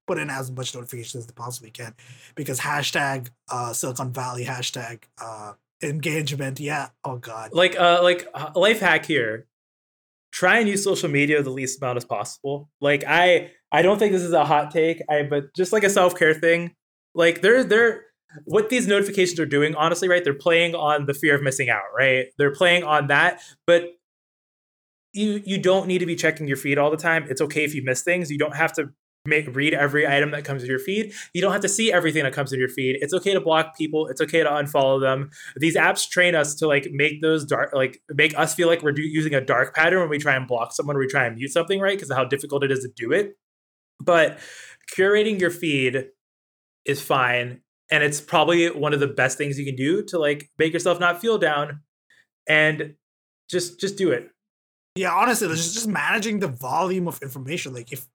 S1: put in as much notifications as they possibly can because hashtag uh silicon valley hashtag uh engagement yeah oh god.
S2: Like uh like uh, life hack here. Try and use social media the least amount as possible. Like i i don't think this is a hot take i but just like a self-care thing. Like they're they're what these notifications are doing honestly right they're playing on the fear of missing out right? They're playing on that but you you don't need to be checking your feed all the time. It's okay if you miss things. You don't have to make read every item that comes in your feed. You don't have to see everything that comes in your feed. It's okay to block people. It's okay to unfollow them. These apps train us to like make those dark like make us feel like we're do- using a dark pattern when we try and block someone or we try and mute something, right? Because of how difficult it is to do it. But curating your feed is fine and it's probably one of the best things you can do to like make yourself not feel down and just just do it
S1: yeah, honestly, just just managing the volume of information. Like if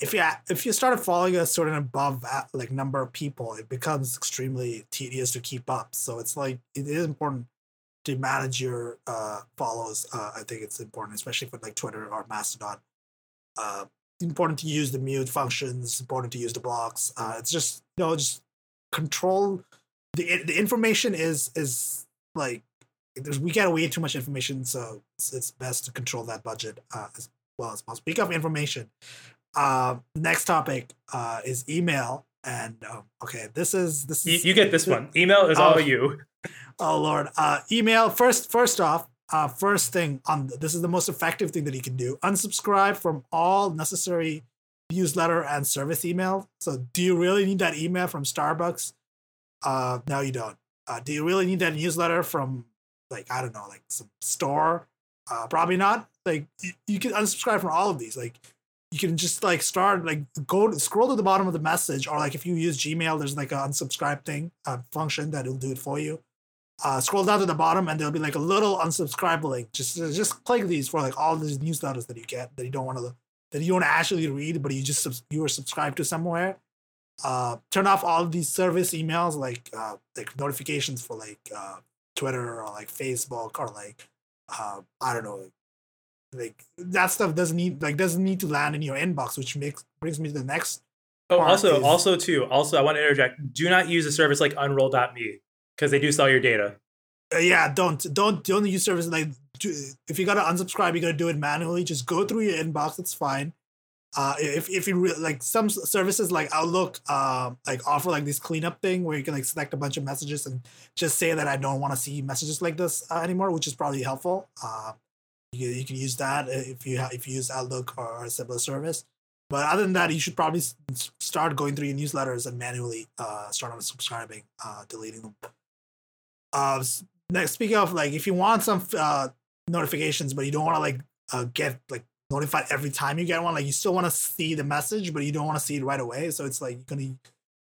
S1: if you if you started following a certain above like number of people, it becomes extremely tedious to keep up. So it's like it is important to manage your uh, follows. Uh, I think it's important, especially for like Twitter or Mastodon. Uh, important to use the mute functions. Important to use the blocks. Uh, it's just you know just control the the information is is like there's we get way too much information, so it's, it's best to control that budget uh, as well as possible. Speak of information, uh, next topic uh, is email. And um, okay, this is this
S2: is you, you get this one. Email is all oh, you.
S1: oh lord. Uh, email first. First off, uh, first thing on this is the most effective thing that you can do. Unsubscribe from all necessary newsletter and service email. So, do you really need that email from Starbucks? Uh, no, you don't. Uh, do you really need that newsletter from like I don't know, like some store? Uh, probably not. Like you, you can unsubscribe from all of these. Like you can just like start like go scroll to the bottom of the message, or like if you use Gmail, there's like an unsubscribe thing uh, function that will do it for you. Uh, scroll down to the bottom, and there'll be like a little unsubscribe link. Just just click these for like all these newsletters that you get that you don't want to that you don't actually read, but you just you are subscribed to somewhere uh, turn off all these service emails like uh, like notifications for like uh, Twitter or like Facebook or like uh, I don't know like, that stuff doesn't need like doesn't need to land in your inbox, which makes brings me to the next.
S2: Oh, also, is, also too, also I want to interject. Do not use a service like Unroll.me because they do sell your data.
S1: Uh, yeah, don't don't don't use services like if you gotta unsubscribe, you gotta do it manually. Just go through your inbox. It's fine uh, if if you re- like some services like Outlook, uh, like offer like this cleanup thing where you can like select a bunch of messages and just say that I don't want to see messages like this uh, anymore, which is probably helpful. Uh, you, you can use that if you ha- if you use Outlook or a similar service. But other than that, you should probably start going through your newsletters and manually uh, start unsubscribing, uh, deleting them. Uh, next, speaking of like, if you want some uh, notifications, but you don't want to like uh, get like notified every time you get one. Like you still want to see the message, but you don't want to see it right away. So it's like you're gonna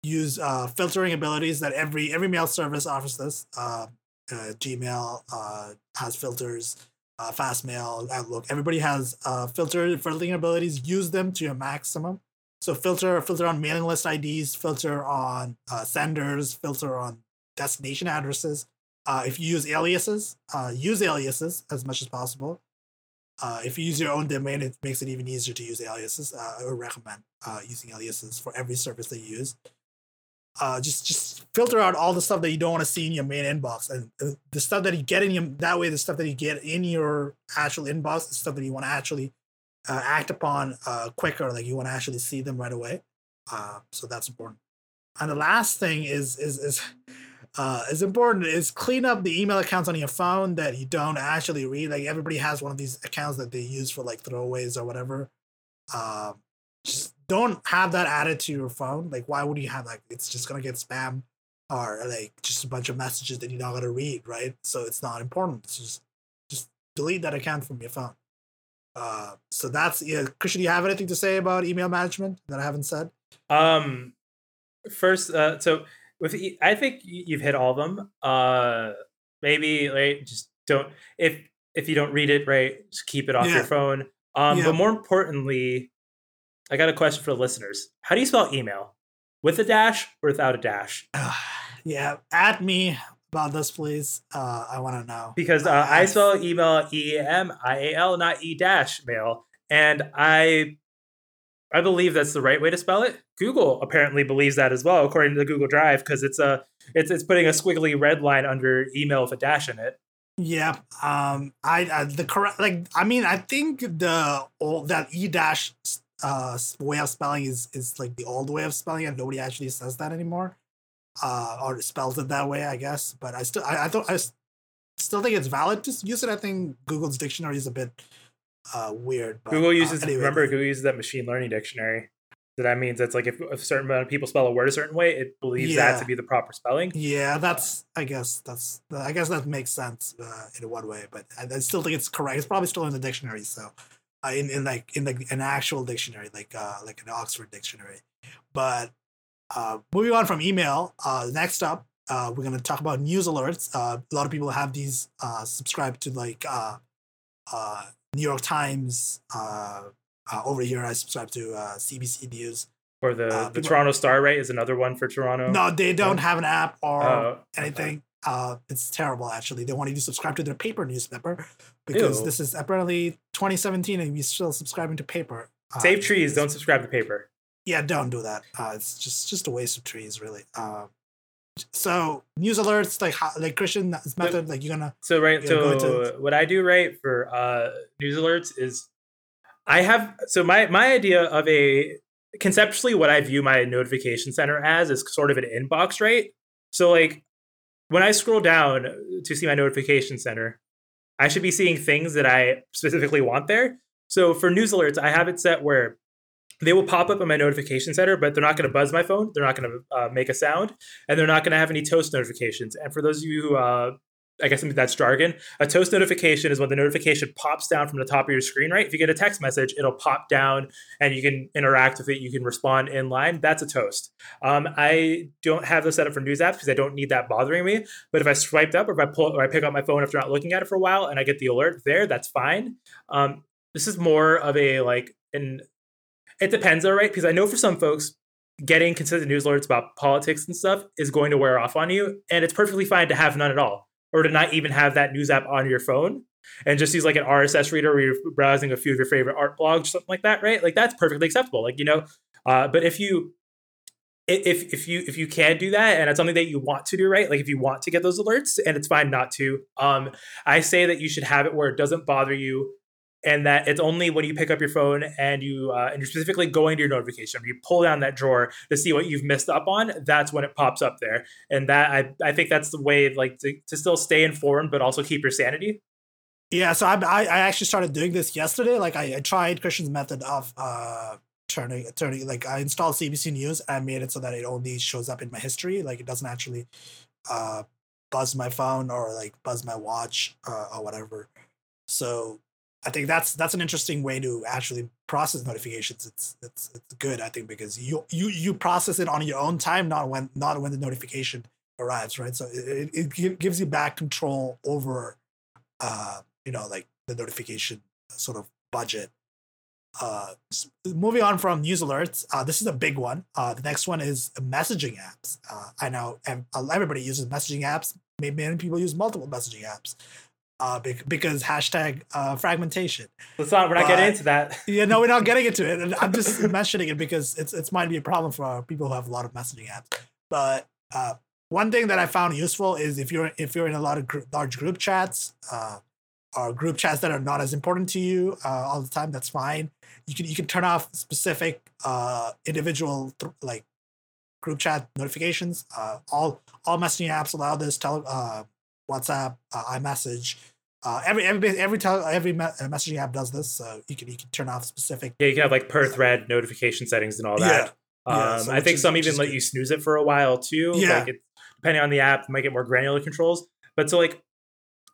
S1: use uh, filtering abilities that every every mail service offers this. Uh, uh, Gmail uh, has filters, uh, Fastmail, Outlook. Everybody has uh, filter filtering abilities. Use them to your maximum. So filter filter on mailing list IDs, filter on senders, filter on destination addresses. If you use aliases, use aliases as much as possible. Uh, if you use your own domain, it makes it even easier to use aliases. Uh, I would recommend uh, using aliases for every service that you use. Uh, just just filter out all the stuff that you don't want to see in your main inbox, and uh, the stuff that you get in your that way, the stuff that you get in your actual inbox, the stuff that you want to actually uh, act upon quicker, like you want to actually see them right away. so that's important. And the last thing is is is uh, is important is clean up the email accounts on your phone that you don't actually read. Like everybody has one of these accounts that they use for like throwaways or whatever. Uh, just don't have that added to your phone. Like, why would you have like it's just gonna get spam or like just a bunch of messages that you're not gonna read, right? So it's not important. It's just just delete that account from your phone. Uh, so that's yeah. Christian, do you have anything to say about email management that I haven't said?
S2: Um, first, uh, so with I think you've hit all of them. Uh, maybe like just don't if if you don't read it right, just keep it off yeah. your phone. Um, yeah. but more importantly, I got a question for the listeners. How do you spell email? With a dash or without a dash?
S1: yeah, at me about this, please. Uh, I want to know
S2: because uh, uh, I spell email E M I A L, not E dash mail, and I I believe that's the right way to spell it. Google apparently believes that as well, according to the Google Drive, because it's a it's it's putting a squiggly red line under email with a dash in it.
S1: Yeah, um, I, I the correct like I mean I think the old that e dash uh way of spelling is is like the old way of spelling and nobody actually says that anymore, uh, or spells it that way I guess. But I still I I thought I still think it's valid. Just use it. I think Google's dictionary is a bit uh, weird.
S2: But, Google uh, uses uh, anyway. remember Google uses that machine learning dictionary. So that means it's like if a certain amount of people spell a word a certain way, it believes yeah. that to be the proper spelling.
S1: Yeah, that's I guess that's I guess that makes sense uh, in one way, but I, I, still think it's correct. It's probably still in the dictionary, so uh, in in like in like an actual dictionary, like uh, like an Oxford dictionary. But uh, moving on from email, uh, next up, uh, we're gonna talk about news alerts. Uh, a lot of people have these uh, subscribed to like uh, uh, New York Times. Uh, over here, I subscribe to uh, CBC News.
S2: Or the, uh, the Toronto Star, right? Is another one for Toronto.
S1: No, they don't have an app or oh, anything. Okay. Uh, it's terrible, actually. They want you to subscribe to their paper newspaper because Ew. this is apparently 2017 and we're still subscribing to paper.
S2: Uh, Save trees. Don't subscribe to paper.
S1: Yeah, don't do that. Uh, it's just just a waste of trees, really. Uh, so news alerts like how, like Christian method like you're gonna
S2: so right so to... what I do right for uh news alerts is I have so my my idea of a conceptually what I view my notification center as is sort of an inbox right so like when I scroll down to see my notification center, I should be seeing things that I specifically want there. So for news alerts, I have it set where they will pop up in my notification center, but they're not going to buzz my phone. They're not going to uh, make a sound, and they're not going to have any toast notifications. And for those of you who uh, I guess that's jargon. A toast notification is when the notification pops down from the top of your screen, right? If you get a text message, it'll pop down and you can interact with it. You can respond in line. That's a toast. Um, I don't have this set up for news apps because I don't need that bothering me. But if I swiped up or if I pull or I pick up my phone after not looking at it for a while and I get the alert there, that's fine. Um, this is more of a like an it depends all right? Because I know for some folks, getting consistent news alerts about politics and stuff is going to wear off on you. And it's perfectly fine to have none at all or to not even have that news app on your phone and just use like an RSS reader where you're browsing a few of your favorite art blogs or something like that, right? Like that's perfectly acceptable. Like, you know, uh, but if you if if you if you can do that and it's something that you want to do right like if you want to get those alerts and it's fine not to um i say that you should have it where it doesn't bother you and that it's only when you pick up your phone and you uh, and you're specifically going to your notification you pull down that drawer to see what you've missed up on that's when it pops up there. And that i, I think that's the way like to, to still stay informed but also keep your sanity.
S1: Yeah so I, I actually started doing this yesterday. Like i, I tried christian's method of uh turning turning like i installed cbc news and i made it so that it only shows up in my history. Like it doesn't actually uh buzz my phone or like buzz my watch uh, or whatever. So I think that's that's an interesting way to actually process notifications. It's it's it's good, I think, because you you you process it on your own time, not when not when the notification arrives, right? So it, it gives you back control over, uh, you know, like the notification sort of budget. Uh, moving on from news alerts, uh, this is a big one. Uh, the next one is messaging apps. Uh, I know everybody uses messaging apps. Maybe many people use multiple messaging apps uh, because hashtag uh, fragmentation.
S2: Let's not. We're not getting into that.
S1: yeah, no, we're not getting into it. And I'm just mentioning it because it's it's might be a problem for people who have a lot of messaging apps. But uh, one thing that I found useful is if you're if you're in a lot of large group chats uh, or group chats that are not as important to you uh, all the time, that's fine. You can you can turn off specific uh, individual th- like group chat notifications. Uh, all all messaging apps allow this. Tele, uh, WhatsApp, uh, iMessage. Uh, every every every tel- every me- uh, messaging app does this, so you can you can turn off specific.
S2: Yeah, you can have like per thread notification settings and all that. Yeah. Um, so I think is, some even let good. you snooze it for a while too.
S1: Yeah.
S2: Like it, depending on the app, might get more granular controls. But so like,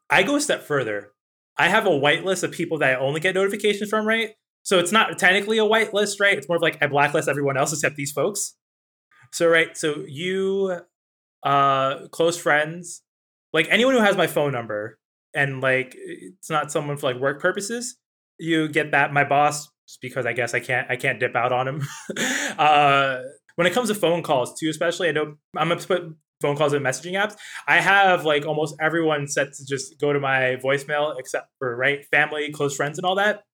S2: I go a step further. I have a whitelist of people that I only get notifications from, right? So it's not technically a whitelist, right? It's more of like I blacklist everyone else except these folks. So right, so you, uh, close friends, like anyone who has my phone number and like it's not someone for like work purposes, you get that. My boss, because I guess I can't I can't dip out on him. uh, when it comes to phone calls too, especially I know I'm gonna put phone calls and messaging apps. I have like almost everyone set to just go to my voicemail except for right family, close friends, and all that.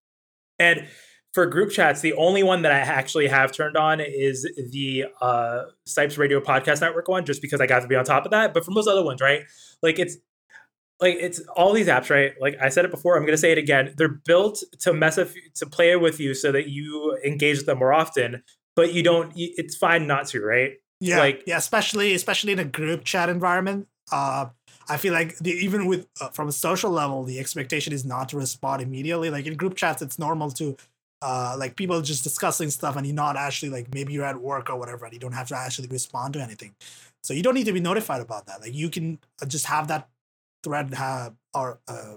S2: And for group chats, the only one that I actually have turned on is the uh, Stipes Radio Podcast Network one, just because I got to be on top of that. But for most other ones, right? Like it's like it's all these apps, right? Like I said it before, I'm gonna say it again. They're built to mess with, to play with you so that you engage with them more often, but you don't. It's fine not to, right?
S1: Yeah, like yeah, especially especially in a group chat environment. Uh, I feel like the, even with uh, from a social level, the expectation is not to respond immediately. Like in group chats, it's normal to uh, like people just discussing stuff and you're not actually like maybe you're at work or whatever and you don't have to actually respond to anything so you don't need to be notified about that like you can uh, just have that thread have or uh,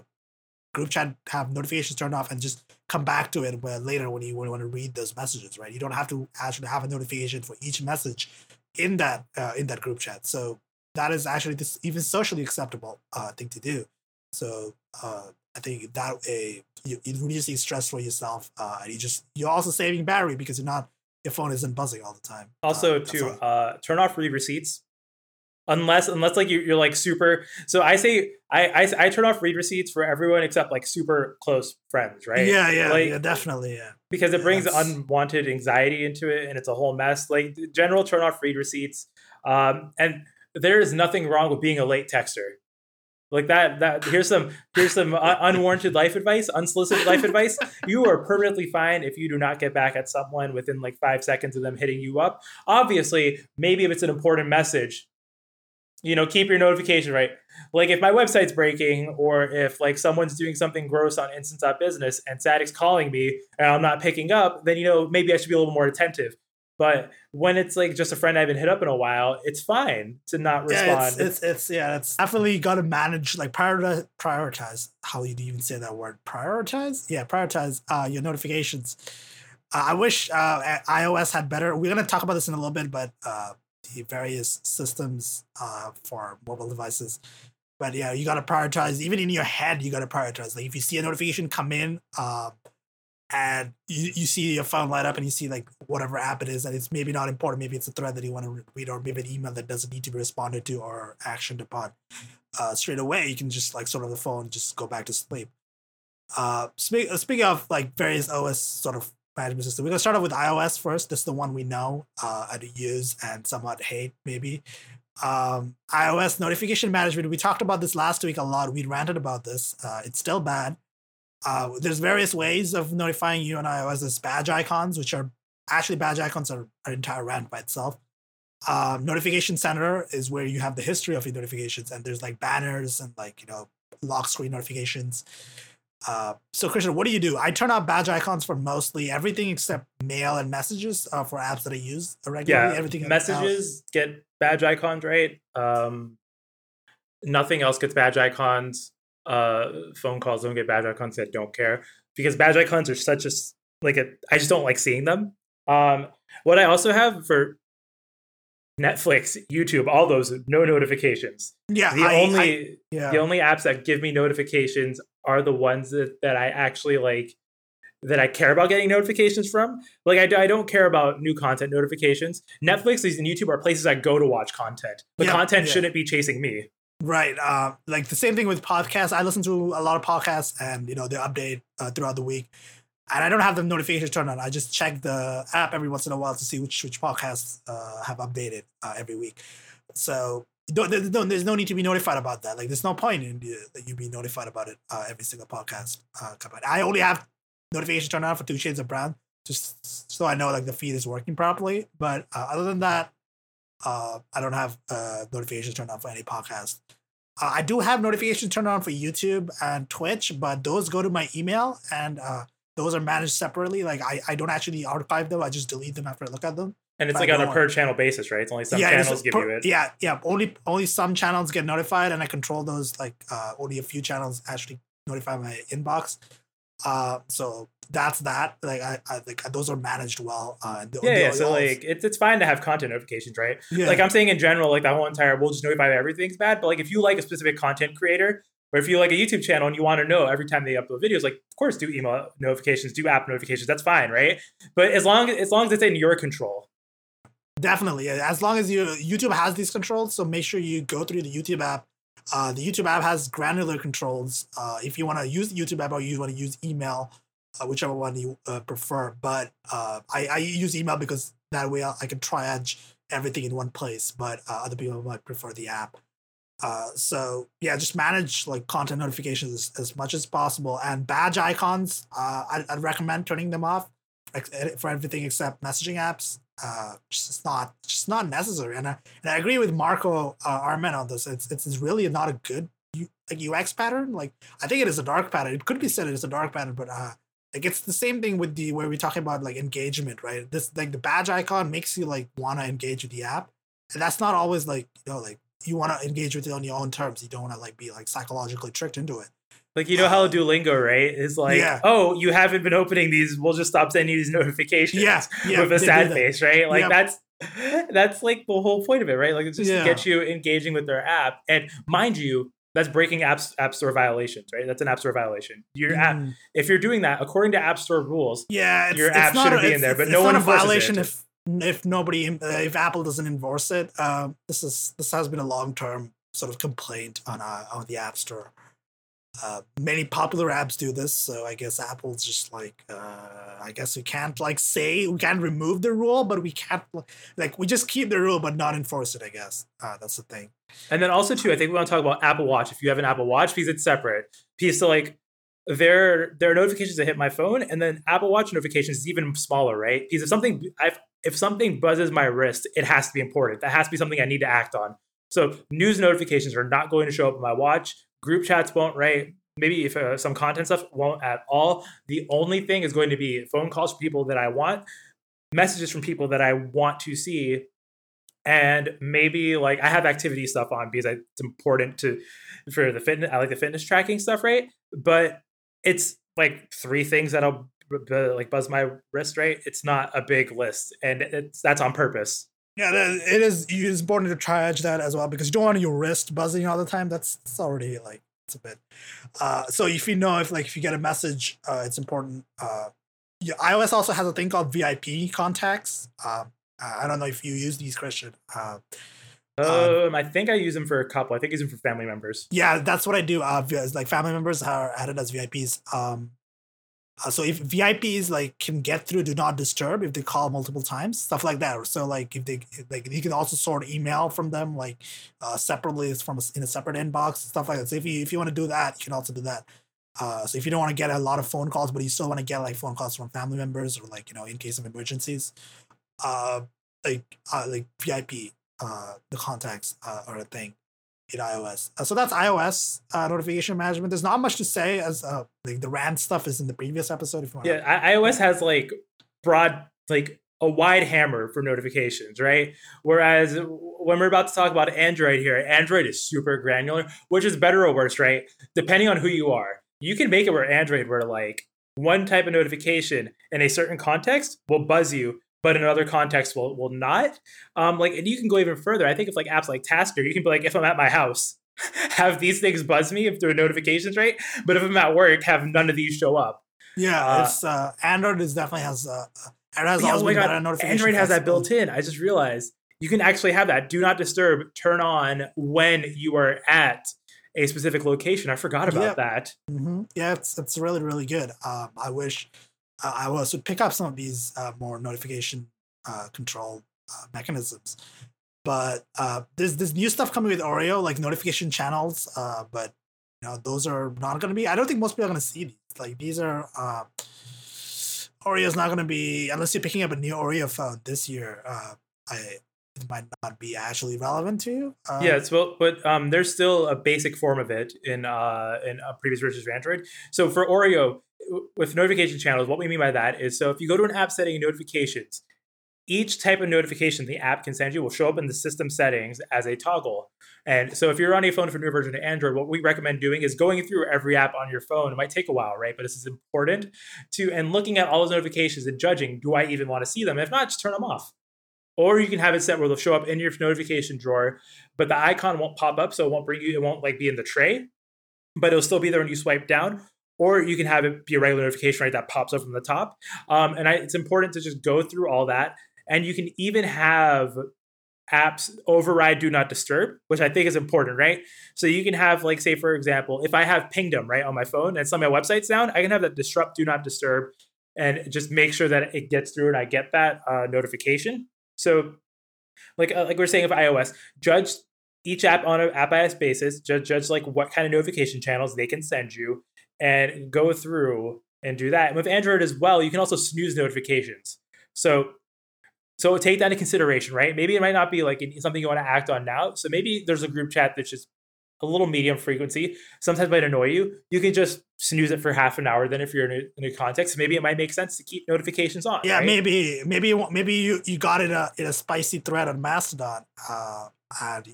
S1: group chat have notifications turned off and just come back to it where later when you, you want to read those messages right? You don't have to actually have a notification for each message in that uh, in that group chat. So that is actually this even socially acceptable uh, thing to do. So uh, I think that way you, you're reducing stress for yourself, uh, and you just you're also saving battery because you're not your phone isn't buzzing all the time.
S2: Also, uh, to uh, turn off read receipts, unless unless like you're, you're like super. So I say I, I I turn off read receipts for everyone except like super close friends, right?
S1: Yeah, yeah,
S2: like,
S1: yeah, definitely, yeah.
S2: Because it brings unwanted anxiety into it, and it's a whole mess. Like general turn off read receipts, um, and there is nothing wrong with being a late texter like that that here's some here's some unwarranted life advice unsolicited life advice you are perfectly fine if you do not get back at someone within like five seconds of them hitting you up obviously maybe if it's an important message you know, keep your notification right. Like if my website's breaking or if like someone's doing something gross on instant.business and Static's calling me and I'm not picking up, then you know, maybe I should be a little more attentive. But when it's like just a friend I haven't hit up in a while, it's fine to not respond.
S1: Yeah, it's, it's, it's yeah, it's definitely got to manage like prioritize prioritize. How you even say that word? Prioritize? Yeah, prioritize uh, your notifications. Uh, I wish uh, iOS had better. We're gonna talk about this in a little bit, but uh, the various systems uh, for mobile devices. But yeah, you gotta prioritize. Even in your head, you gotta prioritize. Like if you see a notification come in, uh, and you, you see your phone light up and you see like whatever app it is and it's maybe not important maybe it's a thread that you want to read or maybe an email that doesn't need to be responded to or actioned upon uh, straight away you can just like sort of the phone just go back to sleep uh, speak, uh, speaking of like various os sort of management system. We're to start off with ios first. This is the one we know uh, and use and somewhat hate maybe. Um, ios notification management. We talked about this last week a lot. We ranted about this. Uh, it's still bad. Uh, there's various ways of notifying you on iOS. There's badge icons, which are actually badge icons are an entire rant by itself. Um, notification center is where you have the history of your notifications, and there's like banners and like you know lock screen notifications. Uh, so Christian, what do you do? I turn off badge icons for mostly everything except mail and messages uh, for apps that I use regularly.
S2: Yeah,
S1: everything
S2: messages get badge icons, right? Um, nothing else gets badge icons uh, phone calls don't get badge icons that don't care because badge icons are such a like a I just don't like seeing them. Um, what I also have for Netflix, YouTube, all those no notifications.
S1: Yeah,
S2: the
S1: I,
S2: only
S1: I, yeah.
S2: the only apps that give me notifications are the ones that, that I actually like that I care about getting notifications from. Like I, I don't care about new content notifications. Netflix and YouTube are places I go to watch content. The yeah, content yeah. shouldn't be chasing me.
S1: Right. Uh, like the same thing with podcasts. I listen to a lot of podcasts and, you know, they update uh, throughout the week. And I don't have the notifications turned on. I just check the app every once in a while to see which, which podcasts uh, have updated uh, every week. So there's no, there's no need to be notified about that. Like there's no point in that you be notified about it uh, every single podcast. Uh, I only have notifications turned on for Two Shades of Brown, just so I know like the feed is working properly. But uh, other than that, uh, I don't have uh, notifications turned on for any podcast. Uh, I do have notifications turned on for YouTube and Twitch, but those go to my email and uh, those are managed separately. Like I, I don't actually archive them. I just delete them after I look at them.
S2: And it's like on a per channel basis, right? It's only some yeah, channels give
S1: per,
S2: you it.
S1: Yeah, yeah. Only only some channels get notified, and I control those. Like uh, only a few channels actually notify my inbox. Uh, so that's that. Like I, I like those are managed well. Uh,
S2: the, yeah, the, yeah. So like it's it's fine to have content notifications, right? Yeah. Like I'm saying in general, like that whole entire we'll just notify everything's bad. But like if you like a specific content creator, or if you like a YouTube channel and you want to know every time they upload videos, like of course do email notifications, do app notifications. That's fine, right? But as long as long as it's in your control.
S1: Definitely, as long as you YouTube has these controls, so make sure you go through the YouTube app uh, the YouTube app has granular controls. Uh, if you want to use the YouTube app or you want to use email, uh, whichever one you uh, prefer. But uh, I, I use email because that way I can triage everything in one place. But uh, other people might prefer the app. so yeah, just manage like content notifications as, as much as possible. And badge icons, I, I'd recommend turning them off for everything except messaging apps uh, just not just not necessary. And I, and I agree with Marco uh, Arment on this. It's, it's really not a good U, like UX pattern. Like I think it is a dark pattern. It could be said it is a dark pattern, but uh, like it's the same thing with the where we're talking about like engagement, right? This like the badge icon makes you like want to engage with the app, and that's not always like you know like you want to engage with it on your own terms. You don't want to like be like psychologically tricked into it.
S2: Like you know how Duolingo, right? Is like, yeah. oh, you haven't been opening these. We'll just stop sending you these notifications.
S1: Yeah, yeah
S2: with a sad face, right? Like that's that's like the whole point of it, right? Like it's just to get you engaging with their app. And mind you, that's breaking apps app store violations, right? That's an app store violation. Your mm. app, if you're doing that according to app store rules,
S1: yeah,
S2: your app shouldn't a, be in there. But no one
S1: a violation
S2: it.
S1: if if nobody uh, if Apple doesn't enforce it. Um, this is this has been a long term sort of complaint on uh, on the App Store. Uh, many popular apps do this, so I guess Apple's just like, uh, I guess we can't like say we can't remove the rule, but we can't like we just keep the rule but not enforce it. I guess uh, that's the thing.
S2: And then also too, I think we want to talk about Apple Watch. If you have an Apple Watch, because it's separate. Piece to like there there are notifications that hit my phone, and then Apple Watch notifications is even smaller, right? Because if something I've if something buzzes my wrist, it has to be important. That has to be something I need to act on. So news notifications are not going to show up on my watch. Group chats won't, right? Maybe if uh, some content stuff won't at all. The only thing is going to be phone calls from people that I want, messages from people that I want to see, and maybe like I have activity stuff on because it's important to for the fitness. I like the fitness tracking stuff, right? But it's like three things that'll like buzz my wrist, right? It's not a big list, and it's that's on purpose.
S1: Yeah, it is. It is important to triage that as well because you don't want your wrist buzzing all the time. That's, that's already like it's a bit. Uh, so if you know if like if you get a message, uh, it's important. Uh, yeah, iOS also has a thing called VIP contacts. Um, I don't know if you use these, Christian. Uh,
S2: um, I think I use them for a couple. I think I use them for family members.
S1: Yeah, that's what I do. Uh, like family members are added as VIPs. Um, uh, so if VIPs like can get through do not disturb if they call multiple times, stuff like that. So like if they like you can also sort email from them like uh, separately from a, in a separate inbox, stuff like that. So if you if you want to do that, you can also do that. Uh, so if you don't want to get a lot of phone calls, but you still want to get like phone calls from family members or like you know in case of emergencies, uh, like uh, like VIP, uh, the contacts uh, are a thing in iOS. Uh, so that's iOS uh, notification management. There's not much to say as uh, like the RAN stuff is in the previous episode. If you
S2: want yeah, to- iOS has like broad, like a wide hammer for notifications, right? Whereas when we're about to talk about Android here, Android is super granular, which is better or worse, right? Depending on who you are. You can make it where Android, where like one type of notification in a certain context will buzz you but in another context will will not. Um, like, and you can go even further. I think if like apps like Tasker, you can be like, if I'm at my house, have these things buzz me if there are notifications, right? But if I'm at work, have none of these show up.
S1: Yeah, uh, it's uh, Android is definitely has uh, Android has
S2: yeah, oh my God, Android has that built in. I just realized you can actually have that do not disturb turn on when you are at a specific location. I forgot about
S1: yeah.
S2: that.
S1: Mm-hmm. Yeah, it's it's really really good. Um, I wish uh, I was would pick up some of these uh, more notification uh, control uh, mechanisms. But uh, there's this new stuff coming with Oreo, like notification channels. Uh, but you know, those are not going to be. I don't think most people are going to see these. Like these are. Oreo is not going to be unless you're picking up a new Oreo phone this year. I it might not be actually relevant to you.
S2: Uh, yeah, it's well, but um, there's still a basic form of it in uh, in previous versions of Android. So for Oreo, with notification channels, what we mean by that is so if you go to an app setting notifications, each type of notification the app can send you will show up in the system settings as a toggle. And so if you're on a phone for a new version of Android, what we recommend doing is going through every app on your phone. It might take a while, right? But this is important to and looking at all those notifications and judging, do I even want to see them? If not, just turn them off. Or you can have it set where they'll show up in your notification drawer, but the icon won't pop up, so it won't bring you, it won't like be in the tray, but it'll still be there when you swipe down or you can have it be a regular notification right that pops up from the top. Um, and I, it's important to just go through all that. And you can even have apps override do not disturb which i think is important right? So you can have like say for example if i have pingdom right on my phone and some of my websites down i can have that disrupt do not disturb and just make sure that it gets through and i get that uh, notification. So like uh, like we're saying of ios judge each app on an app iOS basis judge, judge like what kind of notification channels they can send you and go through and do that. And with Android as well, you can also snooze notifications. So so take that into consideration, right? Maybe it might not be like something you want to act on now. So maybe there's a group chat that's just a little medium frequency. Sometimes might annoy you. You can just snooze it for half an hour. Then if you're in a, in a context, maybe it might make sense to keep notifications on.
S1: Yeah,
S2: right?
S1: maybe maybe maybe you you got it a, in a spicy thread on Mastodon, uh, and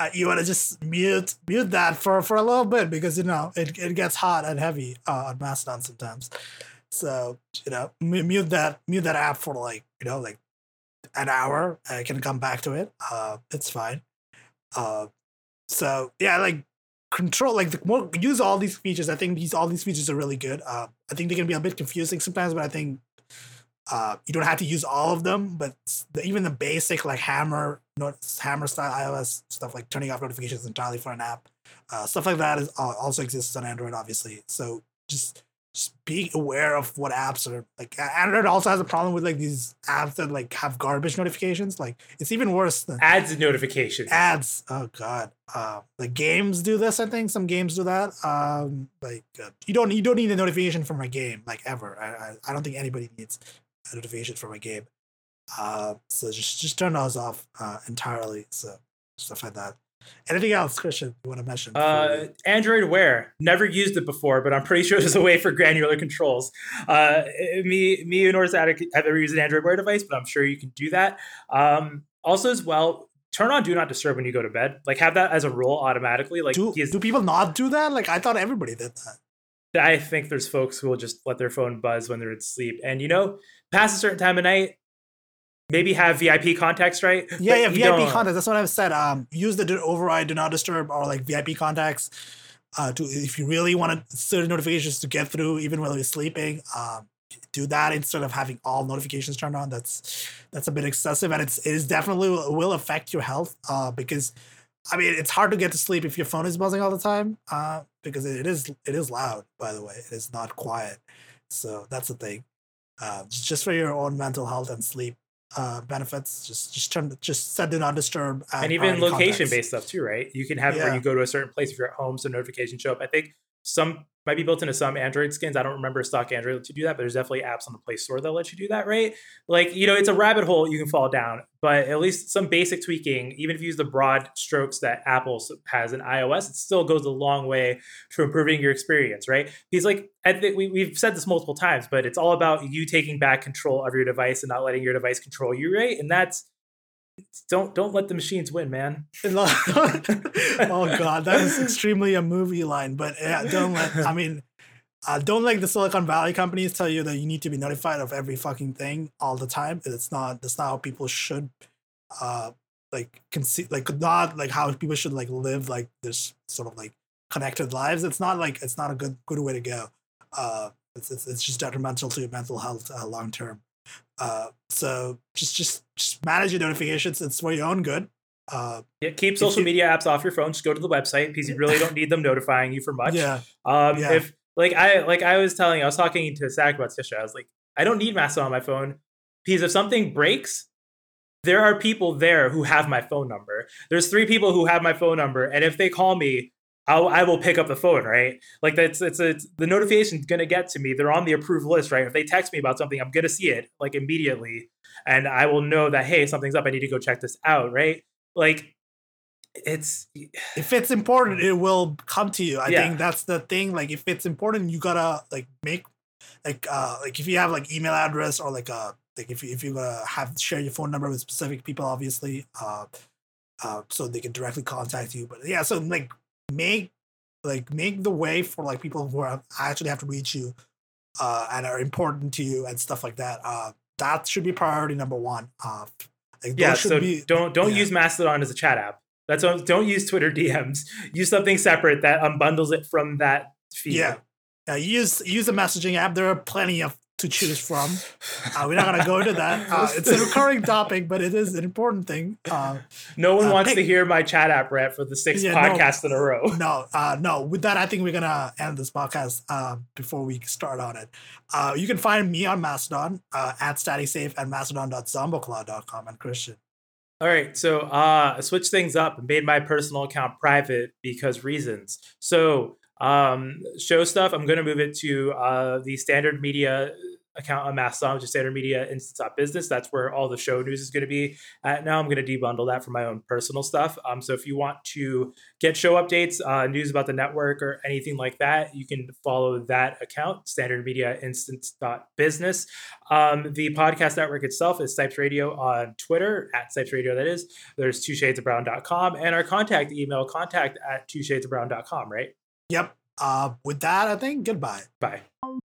S1: uh, you want to just mute mute that for for a little bit because you know it, it gets hot and heavy uh, on Mastodon sometimes. So you know mute that mute that app for like you know like an hour. I can come back to it. Uh, it's fine. Uh, so yeah, like control like the more use all these features. I think these all these features are really good. Uh, I think they can be a bit confusing sometimes, but I think uh, you don't have to use all of them, but the, even the basic like hammer, hammer style iOS stuff like turning off notifications entirely for an app, uh, stuff like that is uh, also exists on Android, obviously. So just just be aware of what apps are like. Android also has a problem with like these apps that like have garbage notifications. Like it's even worse than
S2: ads and notifications.
S1: Ads. Oh god. Uh, like games do this. I think some games do that. Um, like uh, you don't you don't need a notification from a game like ever. I I, I don't think anybody needs a notification from a game. Uh, so just just turn those off uh, entirely. So stuff like that. Anything else, Christian, you want to mention?
S2: Uh, Android Wear. Never used it before, but I'm pretty sure there's a way for granular controls. Uh, me, me and Orzatic have ever used an Android Wear device, but I'm sure you can do that. Um, also, as well, turn on Do Not Disturb when you go to bed. Like have that as a rule automatically. Like
S1: do, do people not do that? Like I thought everybody did that.
S2: I think there's folks who will just let their phone buzz when they're asleep, and you know, past a certain time of night, maybe have VIP contacts, right?
S1: Yeah, yeah, VIP contacts. That's what I've said. Um, use the override, do not disturb, or like VIP contacts. Uh, to if you really want certain notifications to get through, even while you're sleeping, um, do that instead of having all notifications turned on. That's that's a bit excessive, and it's it is definitely will affect your health. Uh, because I mean, it's hard to get to sleep if your phone is buzzing all the time. Uh, because it is it is loud. By the way, it is not quiet. So that's the thing. Uh, just for your own mental health and sleep uh, benefits. Just just turn just set do not disturb.
S2: And even location based stuff too, right? You can have yeah. where you go to a certain place if you're at home, so notifications show up. I think some might be built into some Android skins. I don't remember stock Android to do that, but there's definitely apps on the Play Store that let you do that, right? Like, you know, it's a rabbit hole you can fall down, but at least some basic tweaking, even if you use the broad strokes that Apple has in iOS, it still goes a long way to improving your experience, right? Because, like, I think we, we've said this multiple times, but it's all about you taking back control of your device and not letting your device control you, right? And that's don't don't let the machines win, man.
S1: oh god, that is extremely a movie line. But yeah, don't let. I mean, uh, don't let the Silicon Valley companies tell you that you need to be notified of every fucking thing all the time. It's not. That's not how people should. Uh, like conceive like not like how people should like live like this sort of like connected lives. It's not like it's not a good good way to go. Uh, it's it's, it's just detrimental to your mental health uh, long term. Uh, so just just just manage your notifications. It's for your own good. Uh,
S2: yeah, keep social you, media apps off your phone. Just go to the website because you really don't need them notifying you for much.
S1: Yeah.
S2: Um, yeah. If like I like I was telling, I was talking to Zach about Tisha. I was like, I don't need Mastodon on my phone because if something breaks, there are people there who have my phone number. There's three people who have my phone number, and if they call me, I'll, I will pick up the phone, right? Like that's it's it's the notification's gonna get to me. They're on the approved list, right? If they text me about something, I'm gonna see it like immediately, and I will know that hey, something's up. I need to go check this out, right? Like it's
S1: if it's important, it will come to you. I yeah. think that's the thing. Like if it's important, you gotta like make like uh like if you have like email address or like uh like if you if you gonna have share your phone number with specific people, obviously, uh, uh, so they can directly contact you. But yeah, so like make like make the way for like people who are actually have to reach you uh, and are important to you and stuff like that. Uh, that should be priority number one. Uh,
S2: like yeah, so be, don't don't yeah. use Mastodon as a chat app. That's what, don't use Twitter DMs. Use something separate that unbundles it from that feed.
S1: Yeah, yeah. Use use a messaging app. There are plenty of to choose from. Uh, we're not going to go into that. Uh, it's a recurring topic, but it is an important thing. Uh,
S2: no one uh, wants pick, to hear my chat app rant for the sixth yeah, podcast no, in a row.
S1: No, uh, no. With that, I think we're going to end this podcast uh, before we start on it. you can find me on Mastodon at staticsafe and mastodon.zomboclaw.com and Christian.
S2: All right, so uh, I switched things up and made my personal account private because reasons. So um, show stuff, I'm going to move it to uh, the standard media account on Mastodon, which is standard media instance.business. That's where all the show news is going to be at now. I'm going to debundle that for my own personal stuff. Um, so if you want to get show updates, uh, news about the network, or anything like that, you can follow that account, standard media instance.business. Um, the podcast network itself is Stipes Radio on Twitter, at Stipes Radio, that is. There's two shades of brown.com and our contact email, contact at two shades of brown.com, right?
S1: Yep. Uh, with that, I think goodbye.
S2: Bye.